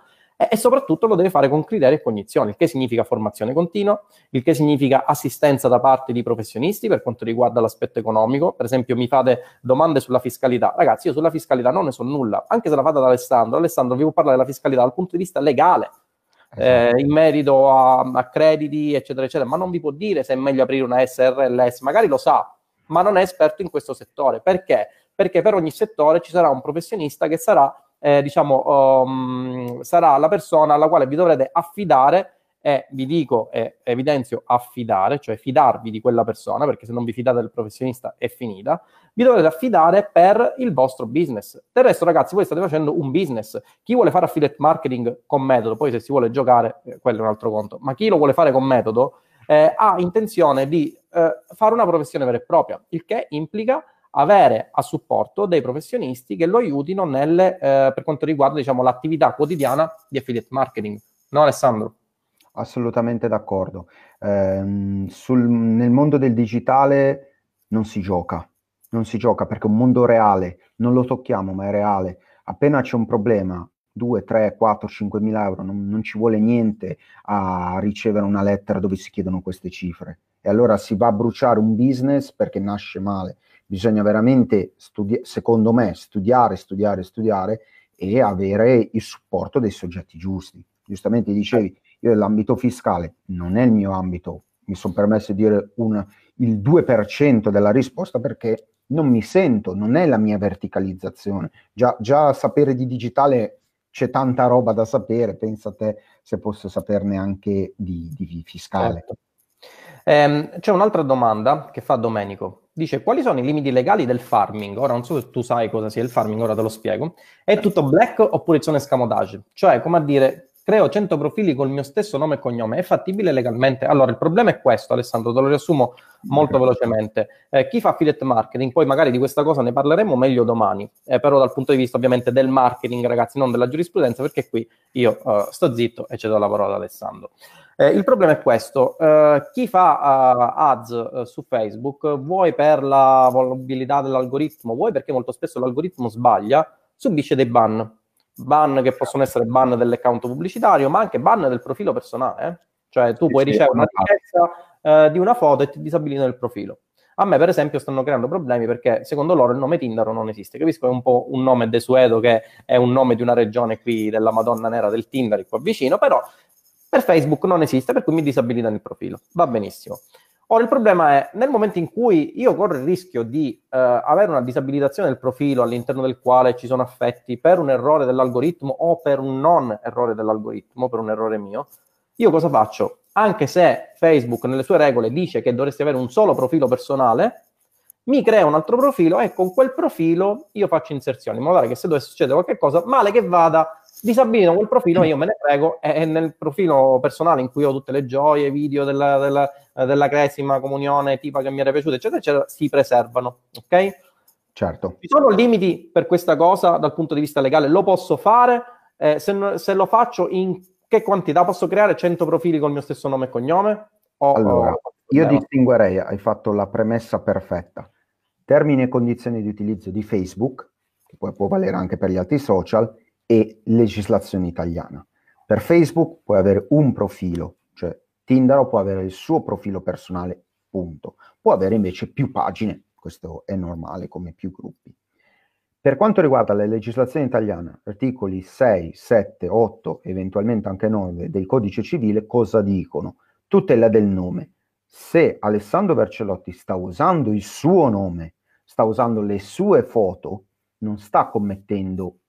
e, soprattutto lo deve fare con criteri e cognizioni, il che significa formazione continua, il che significa assistenza da parte di professionisti per quanto riguarda l'aspetto economico. Per esempio, mi fate domande sulla fiscalità. Ragazzi, io sulla fiscalità non ne so nulla, anche se la fate ad Alessandro. Alessandro, vi può parlare della fiscalità dal punto di vista legale. Esatto. Eh, in merito a, a, crediti, eccetera, eccetera, ma non vi può dire se è meglio aprire una SRLS, magari lo sa, ma non è esperto in questo settore. Perché? Perché per ogni settore ci sarà un professionista che sarà eh, diciamo, um, sarà la persona alla quale vi dovrete affidare e vi dico e evidenzio affidare, cioè fidarvi di quella persona, perché se non vi fidate del professionista è finita, vi dovrete affidare per il vostro business. Del resto, ragazzi, voi state facendo un business. Chi vuole fare affiliate marketing con metodo, poi se si vuole giocare, eh, quello è un altro conto, ma chi lo vuole fare con metodo eh, ha intenzione di eh, fare una professione vera e propria, il che implica avere a supporto dei professionisti che lo aiutino nelle, eh, per quanto riguarda diciamo, l'attività quotidiana di affiliate marketing. No, Alessandro? Assolutamente d'accordo. Eh, sul, nel mondo del digitale non si gioca, non si gioca perché è un mondo reale, non lo tocchiamo, ma è reale. Appena c'è un problema, 2, 3, 4, 5 mila euro, non, non ci vuole niente a ricevere una lettera dove si chiedono queste cifre. E allora si va a bruciare un business perché nasce male bisogna veramente, studi- secondo me, studiare, studiare, studiare e avere il supporto dei soggetti giusti. Giustamente dicevi, io l'ambito fiscale non è il mio ambito, mi sono permesso di dire un, il 2% della risposta perché non mi sento, non è la mia verticalizzazione. Già, già sapere di digitale c'è tanta roba da sapere, pensa a te se posso saperne anche di, di fiscale. Certo. Eh, c'è un'altra domanda che fa Domenico. Dice quali sono i limiti legali del farming? Ora non so se tu sai cosa sia il farming, ora te lo spiego. È tutto black oppure sono escamotage? Cioè, come a dire, creo 100 profili col mio stesso nome e cognome, è fattibile legalmente? Allora, il problema è questo, Alessandro, te lo riassumo molto velocemente. Eh, chi fa affiliate marketing, poi magari di questa cosa ne parleremo meglio domani, eh, però dal punto di vista ovviamente del marketing, ragazzi, non della giurisprudenza, perché qui io uh, sto zitto e cedo la parola ad Alessandro. Eh, il problema è questo, uh, chi fa uh, ads su Facebook, vuoi per la volubilità dell'algoritmo, vuoi perché molto spesso l'algoritmo sbaglia, subisce dei ban ban che possono essere ban dell'account pubblicitario, ma anche ban del profilo personale. Eh? Cioè tu puoi ricevere una richiesta eh, di una foto e ti disabilitano il profilo. A me, per esempio, stanno creando problemi perché secondo loro il nome Tinder non esiste. Capisco che è un po' un nome desueto, che è un nome di una regione qui della Madonna Nera del Tinder qua vicino, però per Facebook non esiste, per cui mi disabilitano il profilo. Va benissimo. Ora il problema è nel momento in cui io corro il rischio di eh, avere una disabilitazione del profilo all'interno del quale ci sono affetti per un errore dell'algoritmo o per un non errore dell'algoritmo, per un errore mio, io cosa faccio? Anche se Facebook nelle sue regole dice che dovresti avere un solo profilo personale, mi crea un altro profilo e con quel profilo io faccio inserzioni, in modo tale che se dovesse succedere qualche cosa, male che vada, disabilitano quel profilo, io me ne prego, e, e, nel profilo personale in cui ho tutte le gioie, video della, della, della cresima comunione, tipa che mi era piaciuta, eccetera, eccetera, si preservano, ok? Certo. Ci sono limiti per questa cosa dal punto di vista legale? Lo posso fare? Eh, se, se, lo faccio in che quantità? Posso creare 100 profili col mio stesso nome e cognome? O, allora, o, io distinguerei, hai fatto la premessa perfetta. Termini e condizioni di utilizzo di Facebook, che poi può valere anche per gli altri social, e legislazione italiana. Per Facebook puoi avere un profilo, cioè Tinder può avere il suo profilo personale, punto. Può avere invece più pagine, questo è normale come più gruppi. Per quanto riguarda la legislazione italiana, articoli 6, 7, 8, eventualmente anche 9 del codice civile, cosa dicono? Tutela del nome. Se Alessandro Vercellotti sta usando il suo nome, sta usando le sue foto, non sta commettendo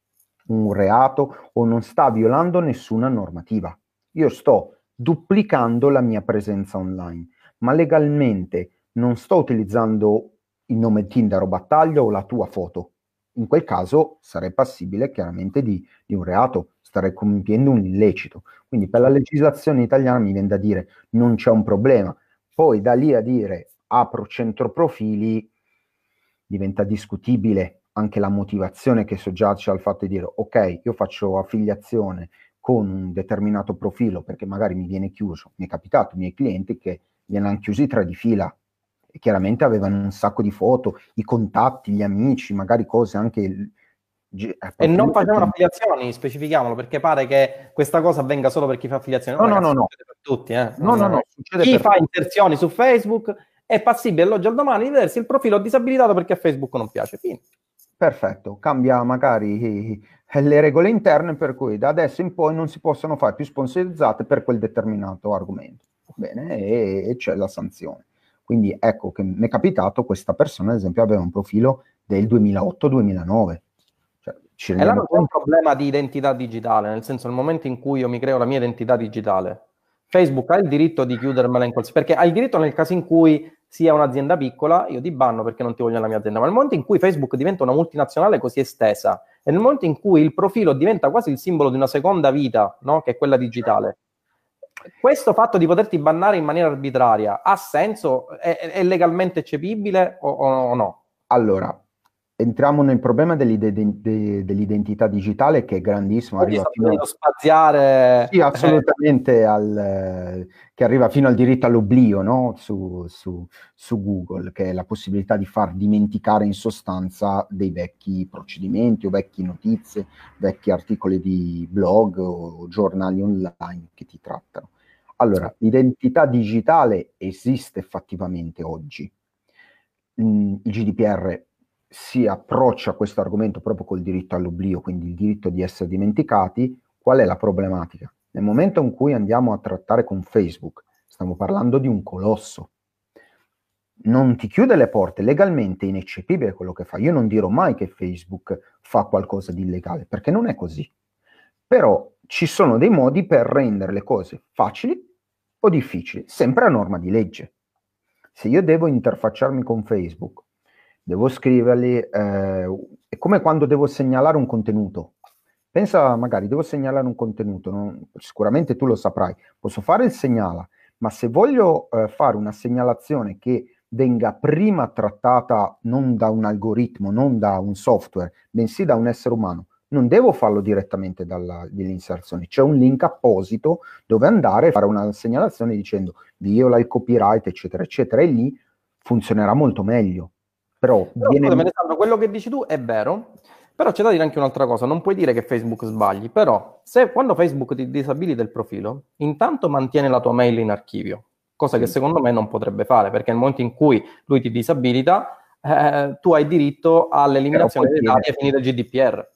un reato o non sta violando nessuna normativa. Io sto duplicando la mia presenza online, ma legalmente non sto utilizzando il nome Tinder o Battaglia o la tua foto. In quel caso sarei passibile chiaramente di, di un reato, starei compiendo un illecito. Quindi per la legislazione italiana mi viene da dire non c'è un problema. Poi da lì a dire apro centro profili diventa discutibile anche la motivazione che soggiace al fatto di dire ok, io faccio affiliazione con un determinato profilo perché magari mi viene chiuso. Mi è capitato, i miei clienti che li hanno chiusi tre di fila e chiaramente avevano un sacco di foto, i contatti, gli amici, magari cose anche... E non facevano affiliazioni, specifichiamolo, perché pare che questa cosa avvenga solo per chi fa affiliazioni. No, no, no, no. Per tutti, eh? No, no, no. Chi fa inserzioni su Facebook è passibile all'oggi al domani di vedersi il profilo disabilitato perché a Facebook non piace. Fine. Perfetto, cambia magari le regole interne per cui da adesso in poi non si possono fare più sponsorizzate per quel determinato argomento. Bene, e, e c'è la sanzione. Quindi ecco che mi è capitato, questa persona ad esempio aveva un profilo del 2008-2009. Cioè, e là non c'è un problema di identità digitale, nel senso nel momento in cui io mi creo la mia identità digitale, Facebook ha il diritto di chiudermela in qualsiasi... perché ha il diritto nel caso in cui sia un'azienda piccola, io ti banno perché non ti voglio nella mia azienda, ma nel momento in cui Facebook diventa una multinazionale così estesa e nel momento in cui il profilo diventa quasi il simbolo di una seconda vita, no? che è quella digitale, questo fatto di poterti bannare in maniera arbitraria ha senso? È, è legalmente eccepibile o, o no? Allora, entriamo nel problema dell'identità digitale che è grandissimo. Arriva fino a spaziare. Sì, assolutamente, al, che arriva fino al diritto all'oblio no? su, su, su, Google, che è la possibilità di far dimenticare in sostanza dei vecchi procedimenti o vecchie notizie, vecchi articoli di blog o giornali online che ti trattano. Allora, l'identità digitale esiste effettivamente oggi. Il GDPR si approccia questo argomento proprio col diritto all'oblio, quindi il diritto di essere dimenticati, qual è la problematica? Nel momento in cui andiamo a trattare con Facebook, stiamo parlando di un colosso. Non ti chiude le porte, legalmente è ineccepibile quello che fa. Io non dirò mai che Facebook fa qualcosa di illegale, perché non è così. Però ci sono dei modi per rendere le cose facili o difficili, sempre a norma di legge. Se io devo interfacciarmi con Facebook devo scriverli, eh, è come quando devo segnalare un contenuto. Pensa magari, devo segnalare un contenuto, non, sicuramente tu lo saprai, posso fare il segnala, ma se voglio eh, fare una segnalazione che venga prima trattata non da un algoritmo, non da un software, bensì da un essere umano, non devo farlo direttamente dall'inserzione, c'è un link apposito dove andare a fare una segnalazione dicendo viola il copyright, eccetera, eccetera, e lì funzionerà molto meglio. Però, Però viene... scusami, Alessandro, quello che dici tu è vero, però c'è da dire anche un'altra cosa, non puoi dire che Facebook sbagli, però se quando Facebook ti disabilita il profilo, intanto mantiene la tua mail in archivio, cosa che secondo me non potrebbe fare, perché nel momento in cui lui ti disabilita, eh, tu hai diritto all'eliminazione dei dati ai fini del GDPR.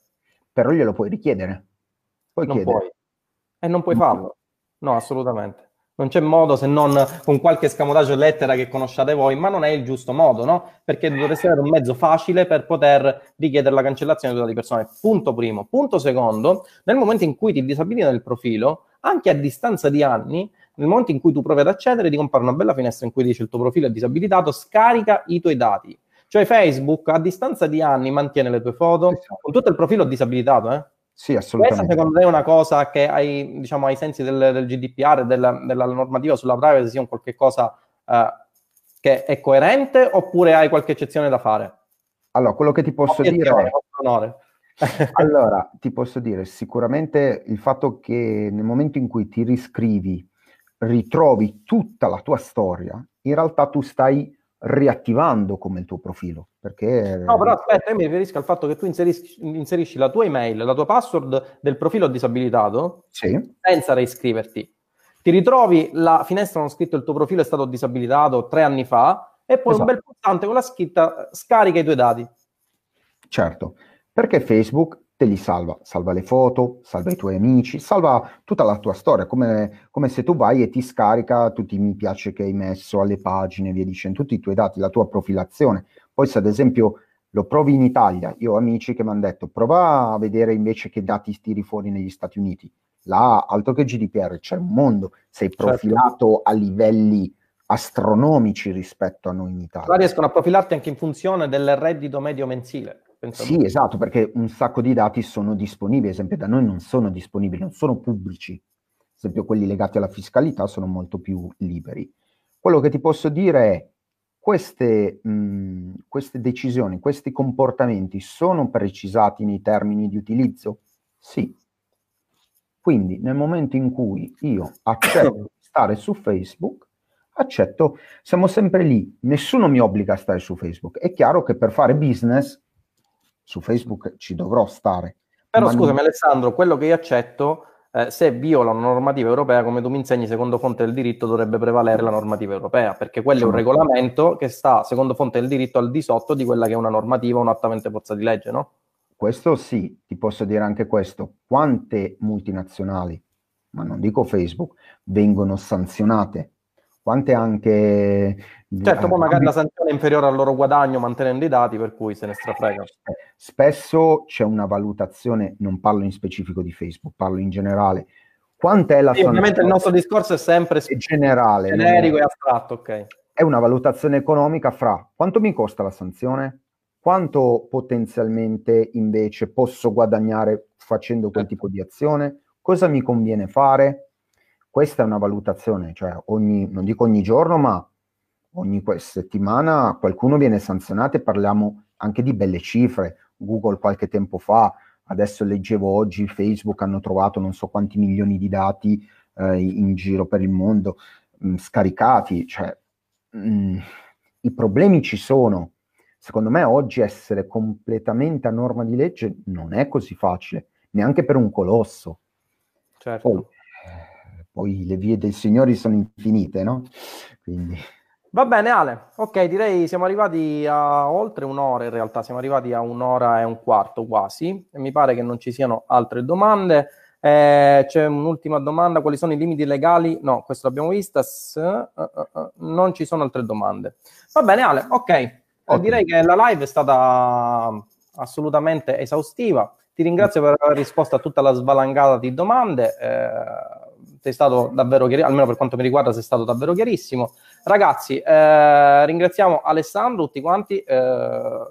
Però glielo puoi richiedere. Puoi non chiedere. puoi. E non puoi farlo. No, assolutamente. Non c'è modo se non con qualche scamotaggio lettera che conosciate voi, ma non è il giusto modo, no? Perché dovreste avere un mezzo facile per poter richiedere la cancellazione di le persone. Punto primo. Punto secondo, nel momento in cui ti disabilitano il profilo, anche a distanza di anni, nel momento in cui tu provi ad accedere, ti compare una bella finestra in cui dice il tuo profilo è disabilitato, scarica i tuoi dati. Cioè Facebook a distanza di anni mantiene le tue foto, con tutto il profilo disabilitato, eh? Sì, assolutamente. Questa secondo te è una cosa che ai, diciamo, ai sensi del, del GDPR, della, della, normativa sulla privacy, sia un qualche cosa uh, che è coerente oppure hai qualche eccezione da fare? Allora, quello che ti posso dire... allora, ti posso dire sicuramente il fatto che nel momento in cui ti riscrivi, ritrovi tutta la tua storia, in realtà tu stai riattivando come il tuo profilo. Perché... No, però aspetta, io mi riferisco al fatto che tu inserisci, inserisci la tua email, la tua password del profilo disabilitato sì. senza reiscriverti. Ti ritrovi la finestra con scritto il tuo profilo è stato disabilitato tre anni fa e poi esatto. un bel pulsante con la scritta scarica i tuoi dati. Certo, perché Facebook te li salva, salva le foto, salva i tuoi amici, salva tutta la tua storia, come, come, se tu vai e ti scarica tutti i mi piace che hai messo alle pagine, via dicendo, tutti i tuoi dati, la tua profilazione. Poi se ad esempio lo provi in Italia, io ho amici che mi hanno detto prova a vedere invece che dati tiri fuori negli Stati Uniti. Là, altro che GDPR, c'è un mondo, sei certo. profilato certo. a livelli astronomici rispetto a noi in Italia. Ma riescono a profilarti anche in funzione del reddito medio mensile. Sì, esatto, perché un sacco di dati sono disponibili, ad esempio da noi non sono disponibili, non sono pubblici, ad esempio quelli legati alla fiscalità sono molto più liberi. Quello che ti posso dire è queste, mh, queste decisioni, questi comportamenti sono precisati nei termini di utilizzo? Sì. Quindi nel momento in cui io accetto di stare su Facebook, accetto, siamo sempre lì, nessuno mi obbliga a stare su Facebook. È chiaro che per fare business su Facebook ci dovrò stare. Però scusami non... Alessandro, quello che io accetto, eh, se viola una normativa europea, come tu mi insegni, secondo fonte del diritto dovrebbe prevalere la normativa europea, perché quello è un regolamento che sta, secondo fonte del diritto, al di sotto di quella che è una normativa, un attamente forza di legge, no? Questo sì, ti posso dire anche questo. Quante multinazionali, ma non dico Facebook, vengono sanzionate quante anche... Certo, poi magari la sanzione è inferiore al loro guadagno mantenendo i dati, per cui se ne strafrega. Spesso c'è una valutazione, non parlo in specifico di Facebook, parlo in generale. Quanta è la sì, sanzione? Ovviamente il nostro discorso è sempre è generale, generico e astratto, ok. È una valutazione economica fra quanto mi costa la sanzione, quanto potenzialmente invece posso guadagnare facendo quel certo. tipo di azione, cosa mi conviene fare, questa è una valutazione, cioè ogni, non dico ogni giorno, ma ogni settimana qualcuno viene sanzionato e parliamo anche di belle cifre. Google qualche tempo fa, adesso leggevo oggi, Facebook hanno trovato non so quanti milioni di dati eh, in giro per il mondo mh, mm, scaricati, cioè mh, mm, i problemi ci sono. Secondo me oggi essere completamente a norma di legge non è così facile, neanche per un colosso. Certo. Poi, poi le vie del Signore sono infinite, no? Quindi... Va bene Ale, ok direi siamo arrivati a oltre un'ora in realtà, siamo arrivati a un'ora e un quarto quasi e mi pare che non ci siano altre domande. Eh, c'è un'ultima domanda, quali sono i limiti legali? No, questo l'abbiamo vista, S- uh, uh, uh, non ci sono altre domande. Va bene Ale, ok, okay. direi che la live è stata assolutamente esaustiva. Ti ringrazio per aver risposto a tutta la svalangata di domande. Eh, sei stato davvero chiarissimo, almeno per quanto mi riguarda sei stato davvero chiarissimo. Ragazzi, eh, ringraziamo Alessandro, tutti quanti, eh,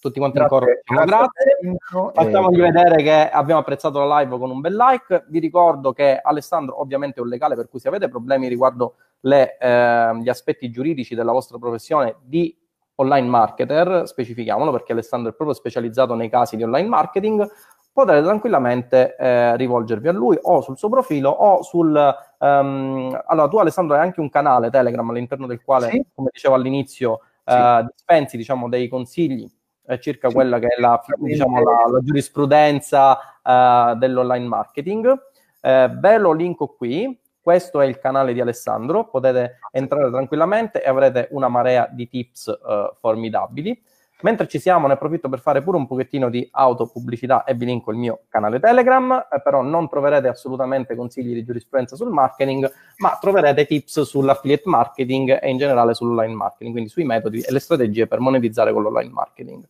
tutti quanti grazie, in coro. Grazie. grazie. Facciamogli vedere che abbiamo apprezzato la live con un bel like. Vi ricordo che Alessandro ovviamente è un legale, per cui se avete problemi riguardo le, eh, gli aspetti giuridici della vostra professione di online marketer, specifichiamolo perché Alessandro è proprio specializzato nei casi di online marketing, potrete tranquillamente eh, rivolgervi a lui o sul suo profilo o sul... Um, allora, tu Alessandro hai anche un canale Telegram all'interno del quale, sì. come dicevo all'inizio, sì. uh, dispensi diciamo, dei consigli eh, circa sì. quella che è la, diciamo, la, la giurisprudenza uh, dell'online marketing. Eh, ve lo linko qui, questo è il canale di Alessandro, potete entrare tranquillamente e avrete una marea di tips formidabili. Mentre ci siamo, ne approfitto per fare pure un pochettino di autopubblicità e vi linko il mio canale Telegram, eh, però non troverete assolutamente consigli di giurisprudenza sul marketing, ma troverete tips sull'affiliate marketing e in generale sull'online marketing, quindi sui metodi e le strategie per monetizzare con l'online marketing.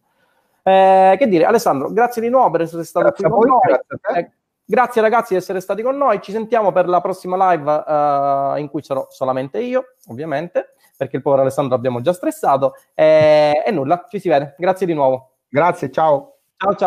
Eh, che dire, Alessandro, grazie di nuovo per essere stato grazie qui con voi. Grazie, eh, grazie, ragazzi di essere stati con noi. Ci sentiamo per la prossima live uh, in cui sarò solamente io, ovviamente perché il povero Alessandro abbiamo già stressato. E, e nulla, ci si vede. Grazie di nuovo. Grazie, ciao.